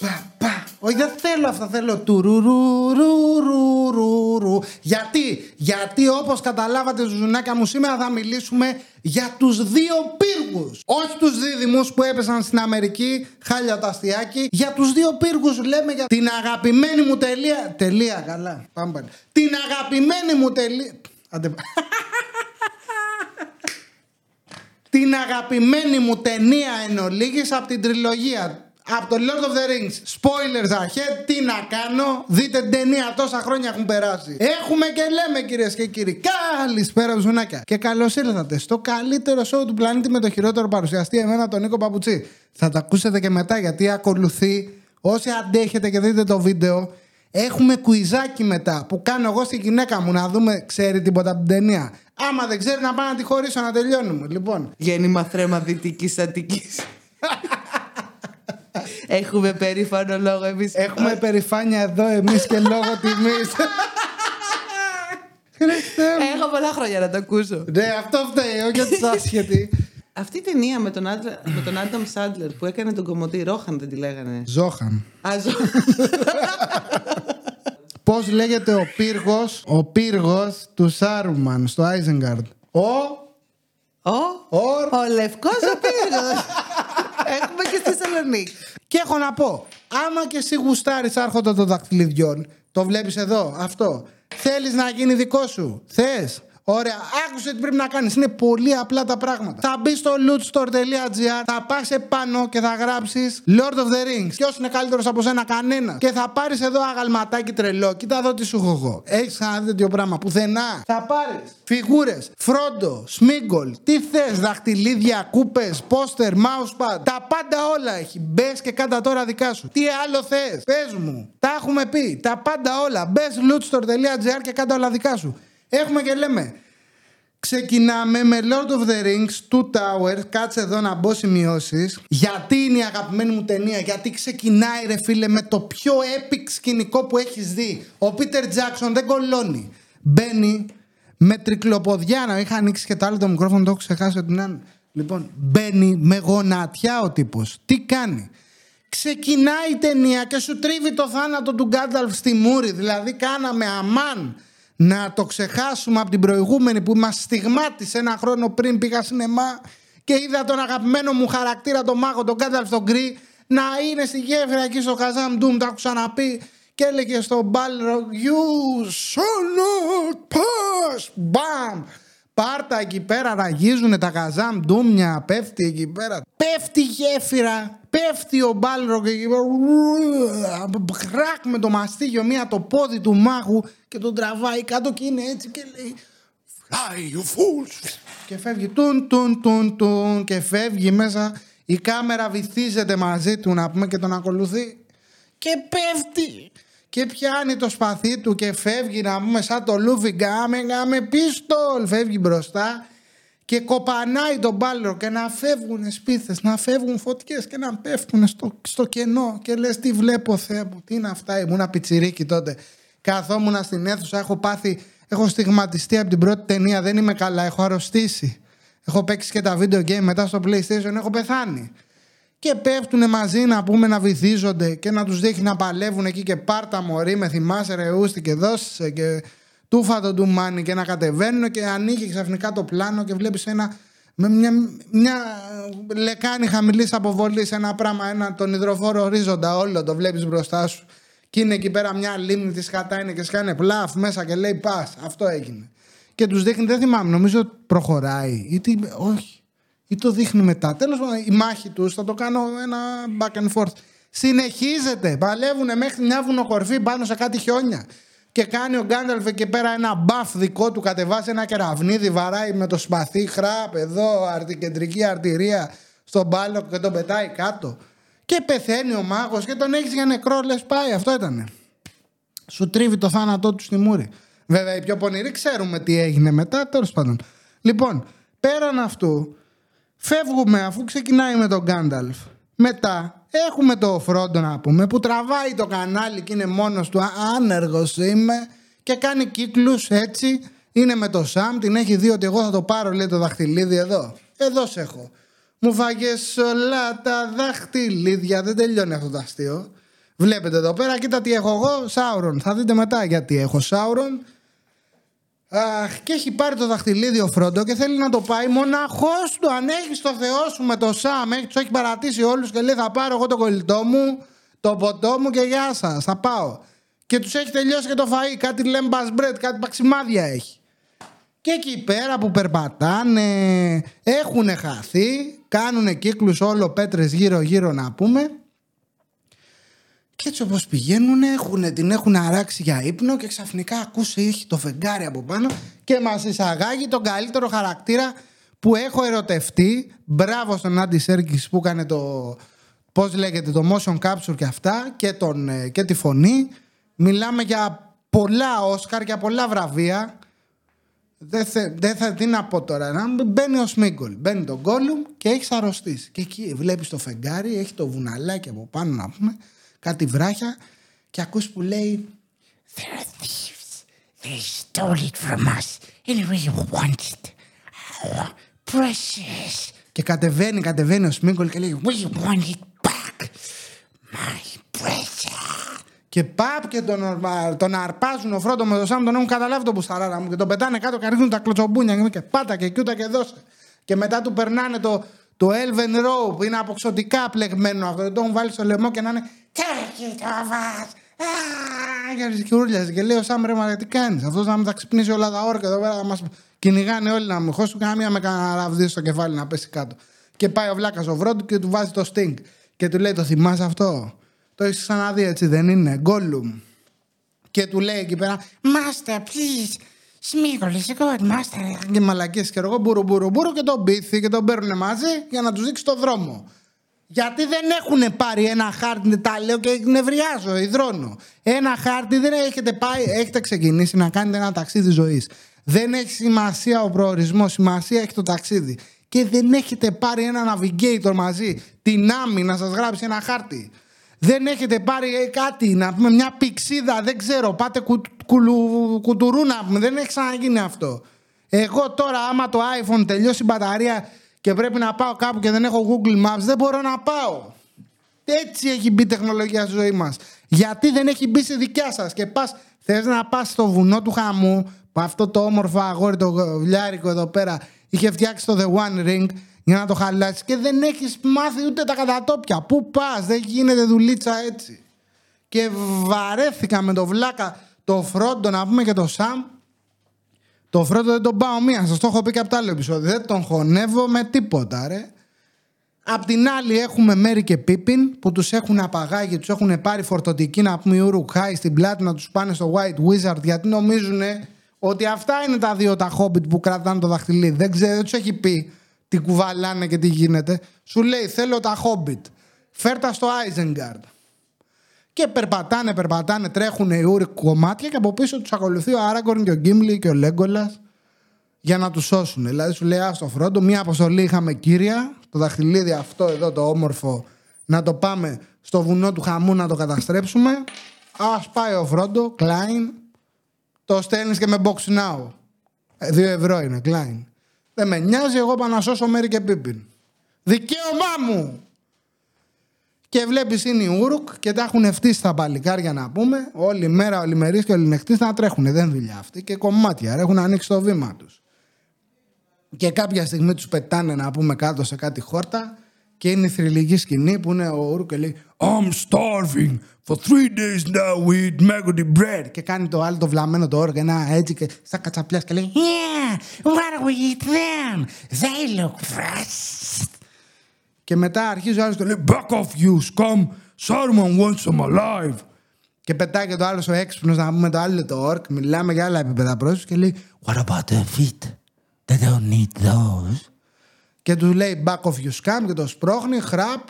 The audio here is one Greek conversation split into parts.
Πα, πα. Όχι, δεν θέλω αυτά. Θέλω τουρουρουρουρουρουρου. Γιατί, γιατί όπως καταλάβατε ζουνάκια μου σήμερα θα μιλήσουμε για τους δύο πύργους. Όχι τους δίδυμους που έπεσαν στην Αμερική, χάλια το αστιάκι. Για τους δύο πύργους λέμε για την αγαπημένη μου τελεία. Τελεία, καλά. Πάμε πάλι. Την αγαπημένη μου τελεία. Άντε. την αγαπημένη μου ταινία εν ολίγης από την τριλογία από το Lord of the Rings. Spoilers ahead, τι να κάνω; Δείτε την ταινία, τόσα χρόνια έχουν περάσει. Έχουμε και λέμε κυρίες και κύριοι. Καλησπέρα, ζουνάκια. Και καλώς ήρθατε στο καλύτερο show του πλανήτη με το χειρότερο παρουσιαστή, εμένα τον Νίκο Παπουτσί. Θα τα ακούσετε και μετά γιατί ακολουθεί. Όσοι αντέχετε και δείτε το βίντεο, έχουμε κουιζάκι μετά που κάνω εγώ στη γυναίκα μου να δούμε, ξέρει τίποτα από την ταινία. Άμα δεν ξέρει, να πάω να τη χωρίσω να τελειώνουμε. Λοιπόν. Γέννημα θρέμα δυτικής Αττική. Έχουμε περήφανο λόγο εμείς. Έχουμε περηφάνεια εδώ εμείς και λόγω τιμής. Έχω πολλά χρόνια να το ακούσω. Ναι, αυτό φταίει, όχι ότι άσχετη. Αυτή η ταινία με τον, Άντρα, με τον Άνταμ Σάντλερ που έκανε τον κομμωτή Ρόχαν δεν τη λέγανε. Ζόχαν. Α, ζω... Πώς λέγεται ο πύργος ο πύργος του Σάρουμαν στο Άιζενγκαρντ. Ο. Ο, Ορ. ο λευκός ο πύργος. Έχουμε και στη Θεσσαλονίκη. Και έχω να πω, άμα και εσύ γουστάρεις άρχοντα των δακτυλιδιών, το βλέπεις εδώ, αυτό. Θέλεις να γίνει δικό σου. Θες; Ωραία, άκουσε τι πρέπει να κάνεις. Είναι πολύ απλά τα πράγματα. Θα μπεις στο lootstore.gr, θα πας επάνω και θα γράψεις Lord of the Rings. Ποιος είναι καλύτερος από σένα, κανένα. Και θα πάρεις εδώ αγαλματάκι τρελό. Κοίτα εδώ τι σου έχω εγώ. Έχεις ξαναδεί τέτοιο πράγμα πουθενά. Θα πάρεις φιγούρες, φρόντο, σμίγκολ, τι θες, δαχτυλίδια, κούπες, πόστερ, mousepad. Τα πάντα όλα έχει. Μπες και κάντα τώρα δικά σου. Τι άλλο θες, πες μου. Τα έχουμε πει. Τα πάντα όλα. Μπες lootstore.gr και κάντα όλα δικά σου. Έχουμε και λέμε. Ξεκινάμε με Lord of the Rings, Two Towers. Κάτσε εδώ να μπω σημειώσεις. Γιατί είναι η αγαπημένη μου ταινία, Γιατί ξεκινάει, ρε φίλε, με το πιο epic σκηνικό που έχεις δει. Ο Peter Jackson δεν κολώνει. Μπαίνει με τρικλοποδιά. Να είχα ανοίξει και το άλλο το μικρόφωνο, το έχω ξεχάσει ότι είναι. Λοιπόν, μπαίνει με γονατιά ο τύπος. Τι κάνει; Ξεκινάει η ταινία και σου τρίβει το θάνατο του Γκάνταλφ στη μούρη. Δηλαδή, κάναμε αμάν να το ξεχάσουμε από την προηγούμενη που μας στιγμάτισε ένα χρόνο πριν πήγα σινεμά και είδα τον αγαπημένο μου χαρακτήρα, τον μάγο, τον Κάνταλφ τον Γκρι, να είναι στη γέφυρα εκεί στο Καζάμ Ντούμ, το έχω ξαναπεί και έλεγε στον Μπάλρο You shall not pass! Μπαμ! Πάρτα εκεί πέρα, ραγίζουν τα καζάμ, ντούμια, πέφτει εκεί πέρα. Πέφτει η γέφυρα, πέφτει ο Μπάλροκ εκεί πέρα. Κράκ με το μαστίγιο, μία το πόδι του μάγου και τον τραβάει κάτω και είναι έτσι και λέει Fly you fools! Και φεύγει τουν τουν τουν τουν και φεύγει μέσα. Η κάμερα βυθίζεται μαζί του να πούμε και τον ακολουθεί. Και πέφτει και πιάνει το σπαθί του και φεύγει να πούμε σαν το Luffy gomu gomu pistol φεύγει μπροστά και κοπανάει τον Μπάλρογκ και να φεύγουν σπίθες, να φεύγουν φωτιές και να πέφτουν στο, στο κενό και λες τι βλέπω Θεέ μου, τι είναι αυτά, ήμουν πιτσιρίκι τότε καθόμουν στην αίθουσα, έχω πάθει, έχω στιγματιστεί από την πρώτη ταινία, δεν είμαι καλά, έχω αρρωστήσει. Έχω παίξει και τα video game μετά στο playstation, έχω πεθάνει. Και πέφτουν μαζί να πούμε να βυθίζονται και να τους δείχνει να παλεύουν εκεί και πάρτα μωρή με θυμάσαι ρε ούστη και δώσε και τούφα το ντουμάνι και να κατεβαίνουν και ανοίγει ξαφνικά το πλάνο και βλέπεις ένα με μια, μια λεκάνη χαμηλής αποβολής σε ένα πράγμα, ένα, τον υδροφόρο ορίζοντα όλο το βλέπεις μπροστά σου και είναι εκεί πέρα μια λίμνη της κατά είναι και σκάνε πλάφ μέσα και λέει πας, αυτό έγινε και τους δείχνει, δεν θυμάμαι, νομίζω προχωράει ή τι, όχι ή το δείχνει μετά. Τέλος πάντων, η μάχη τους θα το κάνω ένα back and forth. Συνεχίζεται. Παλεύουν μέχρι μια βουνοκορφή πάνω σε κάτι χιόνια. Και κάνει ο Γκάνταλφ εκεί πέρα ένα μπαφ δικό του, κατεβάσει ένα κεραυνίδι, βαράει με το σπαθί, χραπ εδώ, κεντρική αρτηρία στον μπάλο και τον πετάει κάτω. Και πεθαίνει ο μάγος και τον έχεις για νεκρό, λες πάει. Αυτό ήτανε. Σου τρίβει το θάνατό του στη μούρη. Βέβαια, οι πιο πονηροί ξέρουμε τι έγινε μετά, τέλος πάντων. Λοιπόν, πέραν αυτού, Φεύγουμε αφού ξεκινάει με τον Γκάνταλφ. Μετά έχουμε το Φρόντο να πούμε που τραβάει το κανάλι και είναι μόνος του άνεργος είμαι και κάνει κύκλους έτσι. Είναι με το Σαμ, την έχει δει ότι εγώ θα το πάρω λέει το δαχτυλίδι εδώ. Εδώ σε έχω. Μου φάγε όλα τα δαχτυλίδια. Δεν τελειώνει αυτό το αστείο. Βλέπετε εδώ πέρα, κοίτα τι έχω εγώ, Σάουρον. Θα δείτε μετά γιατί έχω Σάουρον. Αχ, και έχει πάρει το δαχτυλίδι ο Φρόντο και θέλει να το πάει μοναχός του. Αν έχεις το Θεό σου με το Σαμ, έχει, τους έχει παρατήσει όλους και λέει: Θα πάρω εγώ το κολλητό μου, το ποτό μου και γεια σας. Θα πάω. Και τους έχει τελειώσει και το φαΐ. Κάτι λέμπα μπρετ, κάτι παξιμάδια έχει. Και εκεί πέρα που περπατάνε, έχουν χαθεί, κάνουν κύκλους όλο πέτρες γύρω γύρω να πούμε. Και έτσι όπως πηγαίνουν έχουν, την έχουν αράξει για ύπνο και ξαφνικά ακούσε έχει το φεγγάρι από πάνω και μας εισαγάγει τον καλύτερο χαρακτήρα που έχω ερωτευτεί. Μπράβο στον Άντι Σέρκης που έκανε το, πώς λέγεται, το motion capture και αυτά και, τον, ε, και τη φωνή. Μιλάμε για πολλά Όσκαρ, για πολλά βραβεία. Δεν, θε, δεν θα τι να πω τώρα. Να μπαίνει ο Σμίγκολ, μπαίνει τον Γκόλουμ και έχεις αρρωστήσει. Και εκεί βλέπεις το φεγγάρι, έχει το βουναλάκι από πάνω να πούμε, κάτι βράχια και ακούς που λέει There are thieves. They stole it from us and we want it. Our precious. και κατεβαίνει, κατεβαίνει ο Σμίγκολ και λέει We want it back. My precious. Και παπ και τον, αρπα- τον αρπάζουν ο Φρόντο με το Σάμ, τον έχουν καταλάβει το μπουσταράρα μου και τον πετάνε κάτω και ρίχνουν τα κλωτσομπούνια και πάτα και κιούτα και δώσε. Και μετά του περνάνε το, το Elven Row που είναι αποξωτικά πλεγμένο αυτό, δεν το έχουν βάλει στο λαιμό και να είναι Take it of us. Α, και ούρλιαζε και λέει ο Σάμ ρε μα τι κάνεις αυτός να με τα ξυπνήσει όλα τα όρκα εδώ πέρα να μας κυνηγάνε όλοι να μου χώσουν καμία με κανένα ραβδί στο κεφάλι να πέσει κάτω και πάει ο Βλάκας ο Βρόντου και του βάζει το Sting και του λέει το θυμάσαι αυτό; Το έχεις ξαναδεί έτσι δεν είναι; Γκόλουμ και του λέει εκεί πέρα Master, please. Smeagol is a good master. και μαλακίες και εγώ μπουρου μπουρου μπουρου και τον πίθη και τον παίρνουν μαζί για να τους δείξει το δρόμο. Γιατί δεν έχουν πάρει ένα χάρτη, τα λέω και νευριάζω, υδρώνω. Ένα χάρτη δεν έχετε πάει, έχετε ξεκινήσει να κάνετε ένα ταξίδι ζωής. Δεν έχει σημασία ο προορισμός, σημασία έχει το ταξίδι. Και δεν έχετε πάρει ένα navigator μαζί, την άμυ να σας γράψει ένα χάρτη. Δεν έχετε πάρει ε, κάτι, να πούμε μια πηξίδα, δεν ξέρω, πάτε κου, κουλου- κουτουρού να πούμε, δεν έχει ξαναγίνει αυτό. Εγώ τώρα άμα το iPhone τελειώσει η μπαταρία και πρέπει να πάω κάπου και δεν έχω Google Maps, δεν μπορώ να πάω. Έτσι έχει μπει η τεχνολογία στη ζωή μας. Γιατί δεν έχει μπει στη δικιά σας και πας, θες να πας στο βουνό του χαμού που αυτό το όμορφο αγόρι το βιάρικο εδώ πέρα είχε φτιάξει το The One Ring για να το χαλάσεις και δεν έχεις μάθει ούτε τα κατατόπια. Πού πας, δεν γίνεται δουλίτσα έτσι. Και βαρέθηκα με το βλάκα το Φρόντο να πούμε και το Σαμ το Φρόντο δεν τον πάω μία, σας το έχω πει και από το άλλο επεισόδιο. Δεν τον χωνεύω με τίποτα, ρε. Απ' την άλλη έχουμε Μέρι και Πίπιν που τους έχουν απαγάγει, τους έχουν πάρει φορτωτική να πούμε Ουρουκάι στην πλάτη να τους πάνε στο White Wizard γιατί νομίζουν ότι αυτά είναι τα δύο τα Hobbit που κρατάνε το δαχτυλίδι. Δεν ξέρω, δεν τους έχει πει τι κουβαλάνε και τι γίνεται. Σου λέει θέλω τα Hobbit. Φέρτα στο Isengard. Και περπατάνε, περπατάνε, τρέχουν οι ούροι κομμάτια και από πίσω τους ακολουθεί ο Άραγκορν και ο Γκίμλι και ο Λέγκολα για να τους σώσουν. Δηλαδή σου λέει: Α στο φρόντο, μία αποστολή είχαμε κύρια, το δαχτυλίδι αυτό εδώ το όμορφο, να το πάμε στο βουνό του χαμού να το καταστρέψουμε. Α πάει ο φρόντο, Klein, το στέλνεις και με box now. Ε, δύο ευρώ είναι, Klein. Δεν με νοιάζει, εγώ πάω να σώσω Μέρι και Πίπιν. Δικαίωμά μου! Και βλέπεις είναι η Ούρουκ και τα έχουν φτύσει τα παλικάρια να πούμε. Όλη μέρα, όλη μερή και όλοι νεχτή να τρέχουν. Δεν είναι δουλειά αυτή. Και κομμάτια. ρε, Έχουν ανοίξει το βήμα τους. Και κάποια στιγμή τους πετάνε να πούμε κάτω σε κάτι χόρτα. Και είναι η θρηλυκή σκηνή που είναι ο Ούρουκ και λέει I'm starving. For three days now we eat maggoty bread. Και κάνει το άλλο το βλαμμένο το όργο, ένα έτσι και σαν κατσαπλιά και λέει Yeah, why don't we eat them? They look fresh. Και μετά αρχίζει ο άλλος και λέει Back off you scum! Saruman wants them alive! Και πετάει και το άλλο ο έξυπνος να πούμε το άλλο το ορκ. Μιλάμε για άλλα επίπεδα πρόσωπη και λέει What about their feet? They don't need those. Και του λέει Back off you scum και το σπρώχνει. Χραπ.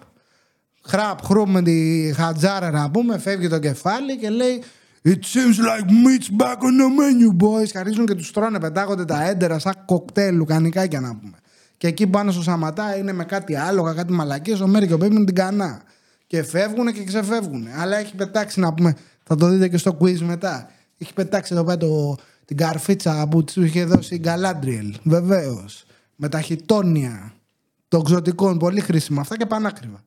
Χραπ, χρούμ με τη χατζάρα να πούμε. Φεύγει το κεφάλι και λέει It seems like meat's back on the menu, boys. Χαρίζουν και τους τρώνε, πετάγονται τα έντερα σαν κοκτέιλ λουκανικάκια να πούμε. Και εκεί πάνω στο Σαματά είναι με κάτι άλογα, κάτι μαλακίες. Ο Μέρι και ο Πέπιν την κανά. Και φεύγουν και ξεφεύγουν. Αλλά έχει πετάξει να πούμε, θα το δείτε και στο quiz μετά. Έχει πετάξει εδώ πέρα το, την καρφίτσα που τους είχε δώσει η Γκαλάντριελ. Βεβαίως. Με τα χιτόνια. των ξωτικών. Πολύ χρήσιμα αυτά και πανάκριβα.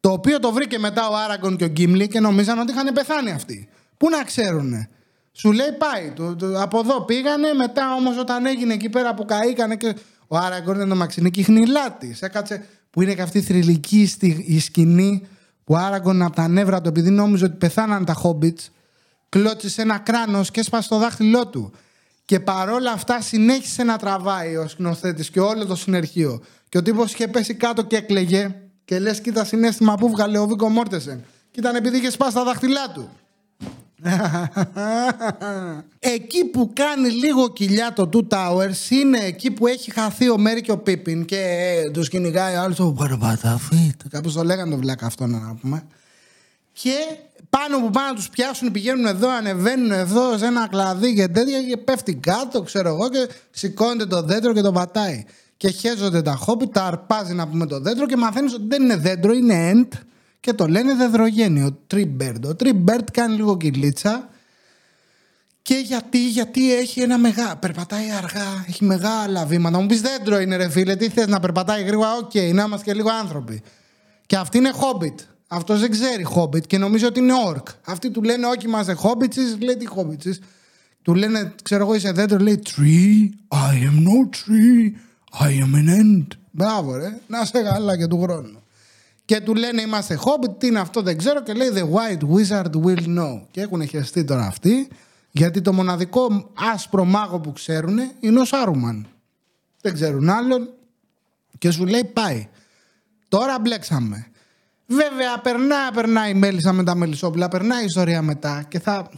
Το οποίο το βρήκε μετά ο Άραγκον και ο Γκίμλι και νομίζαν ότι είχαν πεθάνει αυτοί. Πού να ξέρουνε; Σου λέει πάει. Το, το- από εδώ πήγανε, μετά όμως όταν έγινε εκεί πέρα που καήκανε και. Ο Άραγκον είναι το μαξινίκι χνηλάτης. Έκατσε που είναι και αυτή η θρηλυκή στη, η σκηνή που ο Άραγκον από τα νεύρα του, επειδή νόμιζε ότι πεθάναν τα Hobbits, κλώτσισε ένα κράνος και έσπασε το δάχτυλό του. Και παρόλα αυτά συνέχισε να τραβάει ο σκηνοθέτης και όλο το συνεργείο. Και ο τύπος είχε πέσει κάτω και έκλαιγε. Και λες, κοίτα συνέστημα που βγάλε ο Βίκο Μόρτεσεν. Και ήταν επειδή είχε σπάσει τα δάχτυλά του. εκεί που κάνει λίγο κοιλιά το Two Towers είναι εκεί που έχει χαθεί ο Μέρι και ο Πίπιν και ε, τους κυνηγάει ο άλλος το Παραπαταφίτ. Κάπως το λέγανε το βλάκα αυτό να πούμε. Και πάνω που πάνε να τους πιάσουν πηγαίνουν εδώ, ανεβαίνουν εδώ σε ένα κλαδί και τέτοια και πέφτει κάτω ξέρω εγώ και σηκώνεται το δέντρο και το πατάει. Και χέζονται τα χόμπιτ, τα αρπάζει να πούμε το δέντρο και μαθαίνεις ότι δεν είναι δέντρο, είναι Ent και το λένε Δεντρογένειο, Treebeard. Ο Treebeard κάνει λίγο κοιλίτσα και γιατί, γιατί έχει ένα μεγάλο. Περπατάει αργά, έχει μεγάλα βήματα. Μου πεις δέντρο είναι ρε φίλε, τι θες να περπατάει γρήγορα, οκ, να είμαστε και λίγο άνθρωποι. Και αυτή είναι hobbit. Αυτός δεν ξέρει hobbit και νομίζει ότι είναι orc. Αυτοί του λένε, Όχι, είμαστε hobbits, λέει τι hobbits. Του λένε, ξέρω εγώ, είσαι δέντρο, λέει Tree, I am no tree, I am an end. Μπράβο, ρε, να σε καλά και του χρόνου. Και του λένε είμαστε Hobbit, τι είναι αυτό δεν ξέρω και λέει The White Wizard will know. Και έχουν χεστεί τώρα αυτοί γιατί το μοναδικό άσπρο μάγο που ξέρουν είναι ο Σάρουμαν. Δεν ξέρουν άλλον και σου λέει πάει. Τώρα μπλέξαμε. Βέβαια περνά, περνάει η μέλισσα με τα μελισσόπουλα, περνάει η ιστορία μετά και θα,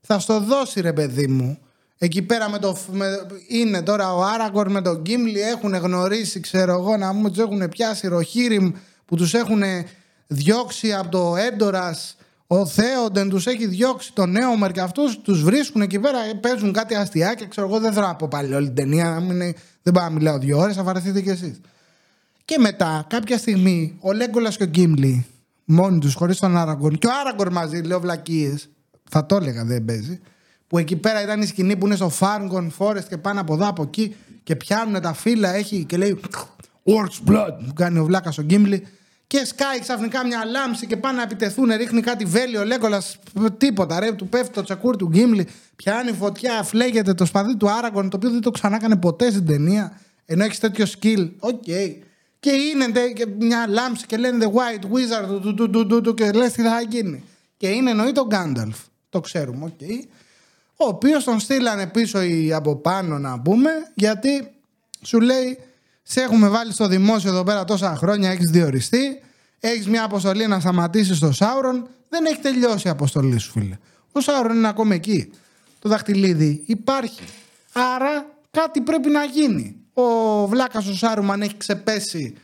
θα στο δώσει ρε παιδί μου. Εκεί πέρα με το, με, είναι τώρα ο Άραγκορ με τον Γκίμλι έχουν γνωρίσει, ξέρω εγώ, να μου τους έχουν πιάσει ροχύριμ που τους έχουν διώξει από το Έντορας ο Θέοντεν τους έχει διώξει τον Νέομερ και αυτούς τους βρίσκουν εκεί πέρα παίζουν κάτι αστιάκια ξέρω εγώ δεν θέλω να πω πάλι όλη την ταινία να μην είναι- δεν πάω να μιλάω δύο ώρες θα βαρεθείτε κι εσείς και μετά κάποια στιγμή ο Λέγκολας και ο Γκίμλι μόνοι τους χωρίς τον Άραγκορ και ο Άραγκορ μαζί λέω βλακίες θα το έλεγα δεν παίζει που εκεί πέρα ήταν η σκηνή που είναι στο Φάργκον Forest και πάνε από εδώ από εκεί και πιάνουν τα φύλλα έχει και λέει Orcs blood που κάνει ο βλάκας ο Γκίμλι και σκάει ξαφνικά μια λάμψη και πάνε να επιτεθούν, ρίχνει κάτι βέλιο, Λέγκολας, τίποτα. Ρε, του πέφτει το τσακούρι του Γκίμλι, πιάνει φωτιά, φλέγεται το σπαθί του Άραγκορν, το οποίο δεν το ξανά έκανε ποτέ στην ταινία, ενώ έχεις τέτοιο skill. OK. Και είναι ντε- και μια λάμψη και λένε The White Wizard του, του, του, του, του, του, και λες τι θα γίνει. Και είναι εννοείται ο Γκάνταλφ. Το ξέρουμε, οκ. Ο οποίος τον στείλανε πίσω οι από πάνω να πούμε, γιατί σου λέει σε έχουμε βάλει στο δημόσιο εδώ πέρα τόσα χρόνια, έχεις διοριστεί, έχεις μια αποστολή να σταματήσεις τον Σάουρον. Δεν έχει τελειώσει η αποστολή σου, φίλε. Ο Σάουρον είναι ακόμα εκεί. Το δαχτυλίδι υπάρχει. Άρα κάτι πρέπει να γίνει. Ο βλάκα ο Σάρουμαν έχει ξεπέσει.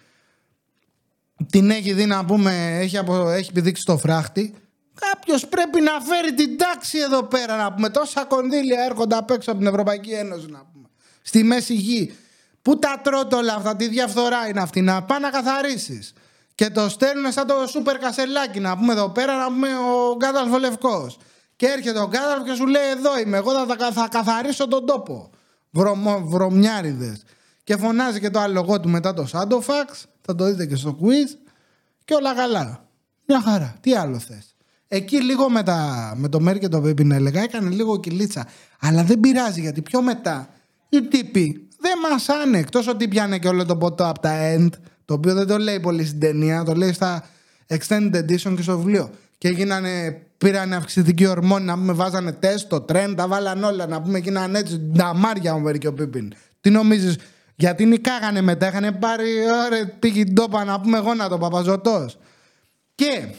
Την έχει δει να πούμε, έχει, απο, έχει πηδήξει το φράχτη. Κάποιος πρέπει να φέρει την τάξη εδώ πέρα να πούμε. Τόσα κονδύλια έρχονται απ' έξω από την Ευρωπαϊκή Ένωση να πούμε. Στη μέση γη. Πού τα τρώτε όλα αυτά, τι διαφθορά είναι αυτή, να πάει να καθαρίσεις. Και το στέλνουν σαν το σούπερ κασελάκι να πούμε εδώ πέρα να πούμε ο Γκάταλφ ο Λευκός. Και έρχεται ο Γκάταλφ και σου λέει εδώ είμαι, εγώ θα, θα, θα καθαρίσω τον τόπο. Βρωμο, βρωμιάριδες. Και φωνάζει και το άλογο του μετά το Σάντοφαξ, θα το δείτε και στο quiz. Και όλα καλά. Μια χαρά. Τι άλλο θες; Εκεί λίγο με, τα, με το Μέρ και το Πίπιν έλεγα, έκανε λίγο κυλίτσα. Αλλά δεν πειράζει γιατί πιο μετά οι τύποι δεν μασάνε. Εκτός ότι πιάνε και όλο το ποτό από τα end, το οποίο δεν το λέει πολύ στην ταινία, το λέει στα extended edition και στο βιβλίο. Και γίνανε, πήρανε αυξητική ορμόνη να πούμε, βάζανε τεστ, το τρέν, τα βάλαν όλα να πούμε, γίνανε έτσι νταμάρια ο Μέρ και ο Πίπιν. Τι νομίζεις, γιατί νικάγανε μετά, είχαν πάρει, ωραία, πήγε την τόπα να πούμε γόνατο, παπαζωτός. Και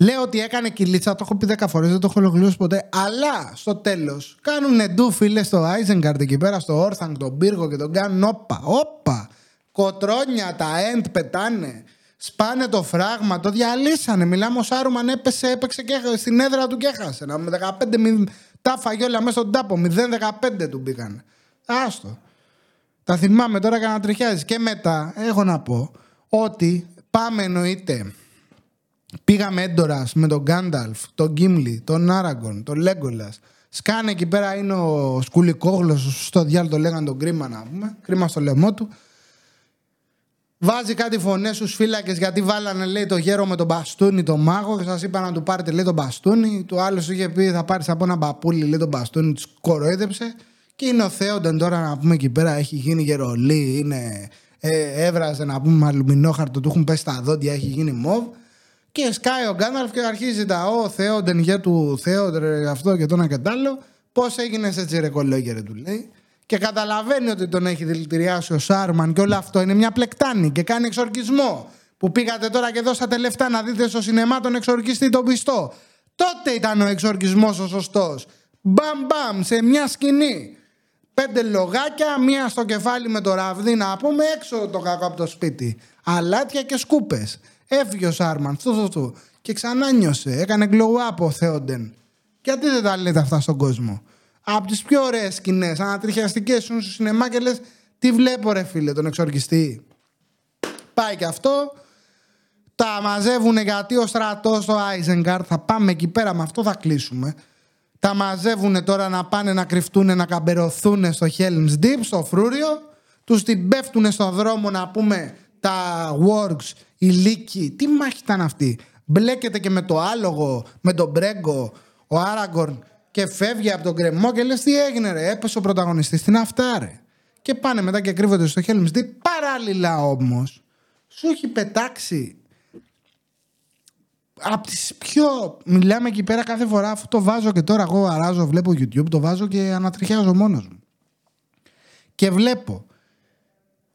Λέω ότι έκανε κυλίτσα, το έχω πει 10 φορές, δεν το έχω ολοκληρώσει ποτέ. Αλλά στο τέλος κάνουν ντου φίλες στο Άιζενγκαρντ εκεί πέρα, στο Όρθανγκ, τον Πύργο και τον κάνουν όπα, όπα. Κοτρόνια, τα εντ πετάνε. Σπάνε το φράγμα, το διαλύσανε. Μιλάμε ο Σάρουμαν έπεσε, έπαιξε και έχασε, στην έδρα του και έχασε. Να με 15 μη, τα φαγε όλα μέσα στον τάπο. 0-15 του μπήκαν. Άστο. Τα θυμάμαι τώρα και να τριχιάζει. Και μετά έχω να πω ότι πάμε εννοείται Πήγαμε έντορας με τον Γκάνταλφ, τον Γκίμλι, τον Άραγκον, τον Λέγκολας. Σκάνε εκεί πέρα είναι ο Σκουλικόγλος, στο διάλογο το λέγανε τον κρίμα να πούμε. Κρίμα στο λαιμό του. Βάζει κάτι φωνές στους φύλακες γιατί βάλανε λέει το γέρο με τον μπαστούνι, τον μάγο και σας είπα να του πάρετε λέει τον μπαστούνι. Του άλλος είχε πει θα πάρεις από ένα παππούλι λέει τον μπαστούνι, τους κοροϊδέψε. Και είναι ο Θέοντεν τώρα να πούμε εκεί πέρα, έχει γίνει γερολί, είναι, ε, έβραζε να πούμε με αλουμινόχαρτο, του έχουν πέσει τα δόντια, έχει γίνει μοβ. Και σκάει ο Γκάναλφ και αρχίζει τα «Ω Θεόντεν για του Θεόντρε αυτό και το ένα και τ' άλλο». Πώς έγινες έτσι ρε κολόγερε του λέει. Και καταλαβαίνει ότι τον έχει δηλητηριάσει ο Σάρμαν και όλο αυτό είναι μια πλεκτάνη και κάνει εξορκισμό. Που πήγατε τώρα και δώσατε λεφτά να δείτε στο σινεμά τον εξορκιστή τον πιστό. Τότε ήταν ο εξορκισμός ο σωστός. Μπαμ μπαμ σε μια σκηνή. Πέντε λογάκια, μία στο κεφάλι με το ραβδί να πούμε έξω το κακό από το σπίτι. Αλάτια και σκούπες. Έφυγε ο Σάρμαν, του, του, του. Και ξανά νιώσε. Έκανε glow up ο Θεόντεν. Γιατί δεν τα λέτε αυτά στον κόσμο; Από τις πιο ωραίες σκηνές, ανατριχιαστικές, σου στο σινεμά και λες, τι βλέπω, ρε φίλε, τον εξορκιστή. Πάει και αυτό. Τα μαζεύουν γιατί ο στρατός στο Άιζενγκαρντ. Θα πάμε εκεί πέρα, με αυτό θα κλείσουμε. Τα μαζεύουν τώρα να πάνε να κρυφτούν, να ταμπουρωθούν στο Helm's Deep, στο φρούριο. Τους την πέφτουν στον δρόμο να πούμε τα wargs, οι λύκοι. Τι μάχη ήταν αυτή; Μπλέκεται και με το άλογο, με τον Μπρέγκο, ο Άραγκορν και φεύγει από τον κρεμό και λες τι έγινε ρε, έπεσε ο πρωταγωνιστής στην αυτά ρε. Και πάνε μετά και κρύβονται στο Helm's Deep. Παράλληλα όμως, σου έχει πετάξει από τις πιο... Μιλάμε εκεί πέρα κάθε φορά, αυτό το βάζω και τώρα εγώ αράζω, βλέπω YouTube, το βάζω και ανατριχιάζω μόνος μου. Και βλέπω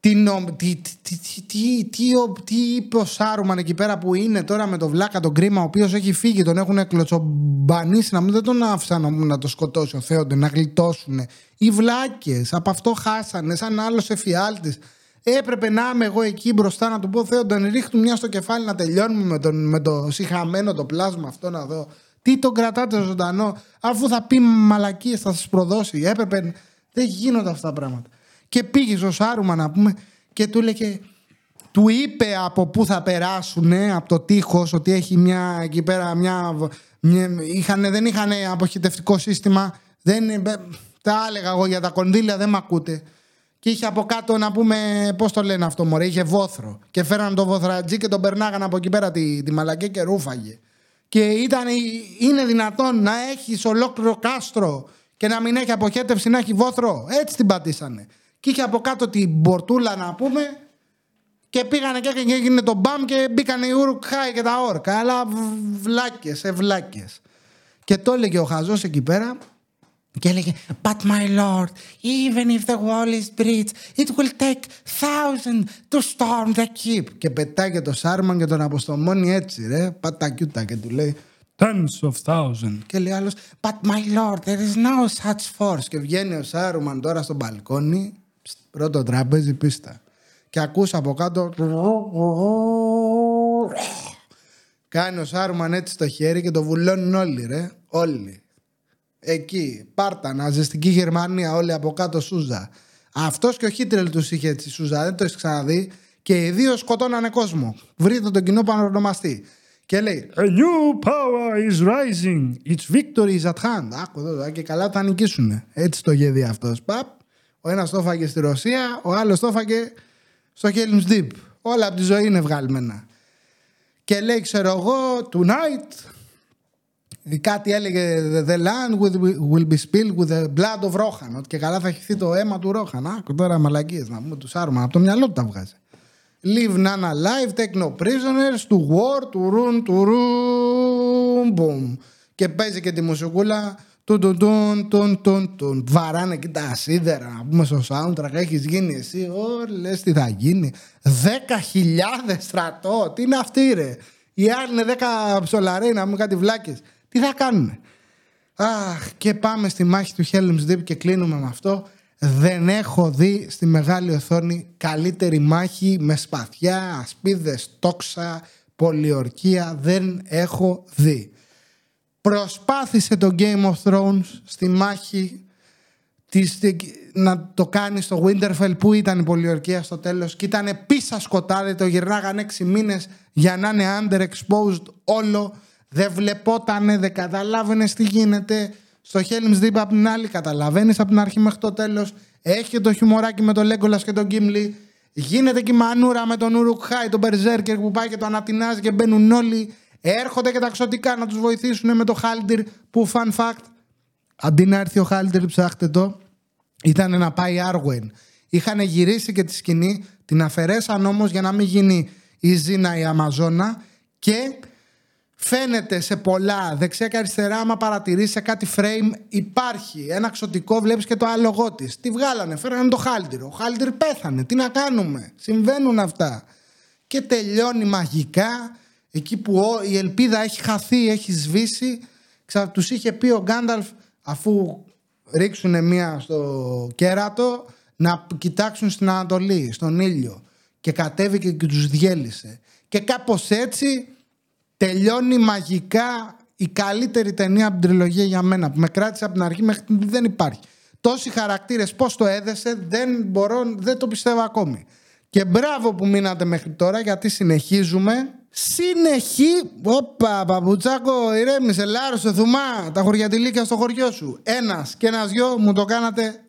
τι, νο- τι, τι, τι, τι, τι, τι, ο- τι είπε ο Σάρουμαν εκεί πέρα που είναι τώρα με τον Βλάκα τον κρίμα, ο οποίος έχει φύγει, τον έχουν κλωτσομπανίσει να μην δεν τον άφησαν να, να το σκοτώσει ο Θέοντε, να γλιτώσουν. Οι βλάκες από αυτό χάσανε, σαν άλλος εφιάλτης. Έπρεπε να είμαι εγώ εκεί μπροστά να του πω Θέοντε, ρίχνου μια στο κεφάλι να τελειώνουμε με, τον, με το συχαμένο το πλάσμα αυτό να δω. Τι τον κρατάτε ζωντανό, αφού θα πει μαλακίες, θα σας προδώσει. Έπρεπε. Δεν γίνονται αυτά τα πράγματα. Και πήγε στο Σάρουμαν να πούμε και του έλεγε. Του είπε από πού θα περάσουν από το τείχος ότι έχει μια εκεί πέρα μια, μια είχανε, δεν είχαν αποχητευτικό σύστημα δεν, τα έλεγα εγώ για τα κονδύλια δεν μ' ακούτε και είχε από κάτω να πούμε πώς το λένε αυτό μωρέ είχε βόθρο και φέραν το βοθρατζί και τον περνάγαν από εκεί πέρα τη, τη μαλακή και ρούφαγε και ήταν, είναι δυνατόν να έχεις ολόκληρο κάστρο και να μην έχει αποχέτευση να έχει βόθρο έτσι την πατήσανε και είχε από κάτω την μπορτούλα να πούμε και πήγανε και έκανε- έγινε το μπαμ και μπήκανε οι Ουρκχάι και τα όρκα. Αλλά βλάκες, ευλάκε. Και το έλεγε ο Χαζός εκεί πέρα και έλεγε But my lord, even if the wall is breached, it will take thousands to storm the keep. και πετάει και το Σάρμαν και τον αποστομώνει έτσι, ρε. Πατά κιούτα και του λέει Tens of thousands. Και λέει άλλος, But my lord, there is no such force. Και βγαίνει ο Σάρουμαν τώρα στο μπαλκόνι, ψτ, πρώτο τραπέζι πίστα. Και ακούς από κάτω. Κάνει ο Σάρουμαν έτσι στο χέρι και το βουλώνουν όλοι, ρε. Όλοι. Εκεί, Πάρτα, ναζιστική Γερμανία, όλοι από κάτω Σούζα. Αυτός και ο Χίτρελ τους είχε έτσι Σούζα, δεν το έχεις ξαναδεί. Και οι δύο σκοτώνανε κόσμο. Βρείτε τον κοινό πανονομαστή. Και λέει A new power is rising. Its victory is at hand. Άκου εδώ, εδώ, και καλά θα νικήσουν. Έτσι το είχε δει αυτός. Παπ. Ο ένας το έφαγε στη Ρωσία, ο άλλος το έφαγε στο Helm's Deep. Όλα από τη ζωή είναι βγαλμένα. Και λέει, ξέρω εγώ, tonight Κάτι έλεγε The land will be, will be spilled with the blood of Rohan. Ότι και καλά θα χυθεί το αίμα του Ρόχαν. Άκου τώρα μαλακίες να πούμε του Σάρμα. Από το μυαλό του τα βγάζει. Live none alive, take no prisoners, to war, to run, to room, boom. Και παίζει και τη μουσικούλα. Τουν, τουν, τουν, τουν, τουν, τουν. Βαράνε και τα σίδερα να πούμε στο soundtrack. Έχεις γίνει εσύ. Ω, λες τι θα γίνει. Δέκα χιλιάδες στρατό. Τι είναι αυτή, ρε. Οι άλλοι είναι δέκα ψολαροί να πούμε κάτι βλάκες. Τι θα κάνουν. Αχ, και πάμε στη μάχη του Helm's Deep και κλείνουμε με αυτό. Δεν έχω δει στη μεγάλη οθόνη καλύτερη μάχη με σπαθιά, ασπίδες, τόξα, πολιορκία. Δεν έχω δει. Προσπάθησε το Game of Thrones στη μάχη της, να το κάνει στο Winterfell που ήταν η πολιορκία στο τέλος; Και ήταν πίσα σκοτάδι, το γυρνάγαν έξι μήνες για να είναι underexposed όλο δεν βλεπότανε, δεν καταλάβαινες τι γίνεται στο Helm's Deep απ' την άλλη καταλαβαίνεις από την αρχή μέχρι το τέλος έχει το χιουμοράκι με τον Legolas και τον Gimli Γίνεται και η μανούρα με τον Ουρουκχάη, τον Μπερζέρκερ που πάει και το ανατινάζει και μπαίνουν όλοι. Έρχονται και τα ξωτικά να τους βοηθήσουν με το Χάλντιρ που, fun fact, αντί να έρθει ο Χάλντιρ, ψάχτε το, ήταν να πάει Άρουεν. Είχαν γυρίσει και τη σκηνή, την αφαιρέσαν όμως για να μην γίνει η Ζήνα η Αμαζόνα και φαίνεται σε πολλά. Δεξιά και αριστερά άμα παρατηρήσει σε κάτι frame υπάρχει ένα ξωτικό βλέπεις και το άλογό της. τη βγάλανε, φέρανε το Χάλτιρο ο Χάλτιρ πέθανε, τι να κάνουμε; Συμβαίνουν αυτά. Και τελειώνει μαγικά. Εκεί που ο- η ελπίδα έχει χαθεί έχει σβήσει. Ξα... τους είχε πει ο Γκάνταλφ αφού ρίξουν μία στο κέρατο να κοιτάξουν στην Ανατολή, στον ήλιο. Και κατέβηκε και τους διέλυσε. Και κάπως έτσι τελειώνει μαγικά η καλύτερη ταινία από την τριλογία για μένα που με κράτησε από την αρχή μέχρι την δεν υπάρχει. Τόσοι χαρακτήρες πώς το έδεσε δεν μπορώ, δεν το πιστεύω ακόμη. Και μπράβο που μείνατε μέχρι τώρα γιατί συνεχίζουμε. Συνεχή. Όπα, παπουτσάκο, ηρέμησε, λάρωσε, θουμά. Τα χωριατηλίκια στο χωριό σου. Ένας και ένας δυο μου το κάνατε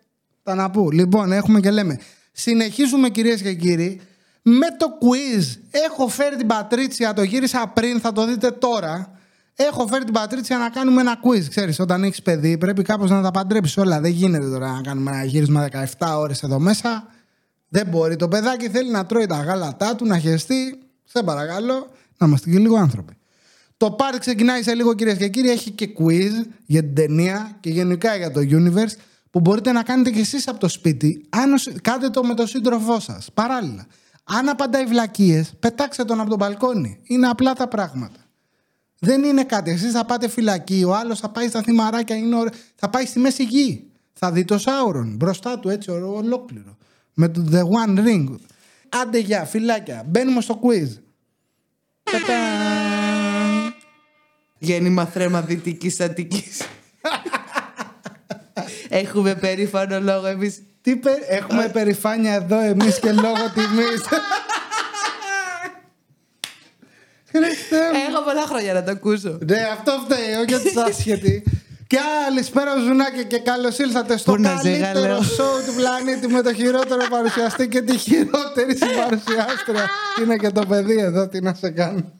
τα να πού. Λοιπόν, έχουμε και λέμε. Συνεχίζουμε κυρίες και κύριοι με το quiz. Έχω φέρει την Πατρίτσια, το γύρισα πριν, θα το δείτε τώρα. Έχω φέρει την Πατρίτσια να κάνουμε ένα quiz. Ξέρεις, όταν έχεις παιδί πρέπει κάπως να τα παντρέψεις όλα. Δεν γίνεται τώρα να κάνουμε ένα γύρισμα 17 ώρες εδώ μέσα. Δεν μπορεί. Το παιδάκι θέλει να τρώει τα γάλατά του, να χεστεί. Σε παρακαλώ, να είμαστε και λίγο άνθρωποι. Το πάρτι ξεκινάει σε λίγο κυρίες και κύριοι. Έχει και quiz για την ταινία και γενικά για το universe που μπορείτε να κάνετε κι εσείς από το σπίτι. Αν ο συ- κάντε το με τον σύντροφό σας, παράλληλα. Αν απαντάει βλακίες, πετάξτε τον από τον μπαλκόνι. Είναι απλά τα πράγματα. Δεν είναι κάτι. Εσείς θα πάτε φυλακή, ο άλλος θα πάει στα θυμαράκια, είναι ωραίο. θα πάει στη μέση γη. Θα δει το Σάουρον μπροστά του έτσι ω- ολόκληρο. Με το The One Ring. Άντε γεια, φυλάκια. Μπαίνουμε στο quiz. Τατάν. Γέννημα θρέμα Δυτικής Αττικής. Έχουμε περήφανο λόγο εμείς. Τι πε- Έχουμε περηφάνεια εδώ εμείς και λόγω τιμής. Χριστέ μου. Έχω πολλά χρόνια να το ακούσω. Ναι, αυτό φταίει, όχι ότι είσαι άσχετη. Και καλησπέρα Ζουνάκη και καλώς ήλθατε στο Πού να ζει, καλύτερο Γαλλέο. σόου του πλανήτη με το χειρότερο παρουσιαστή και τη χειρότερη συμπαρουσιάστρια. Είναι και το παιδί εδώ, τι να σε κάνω.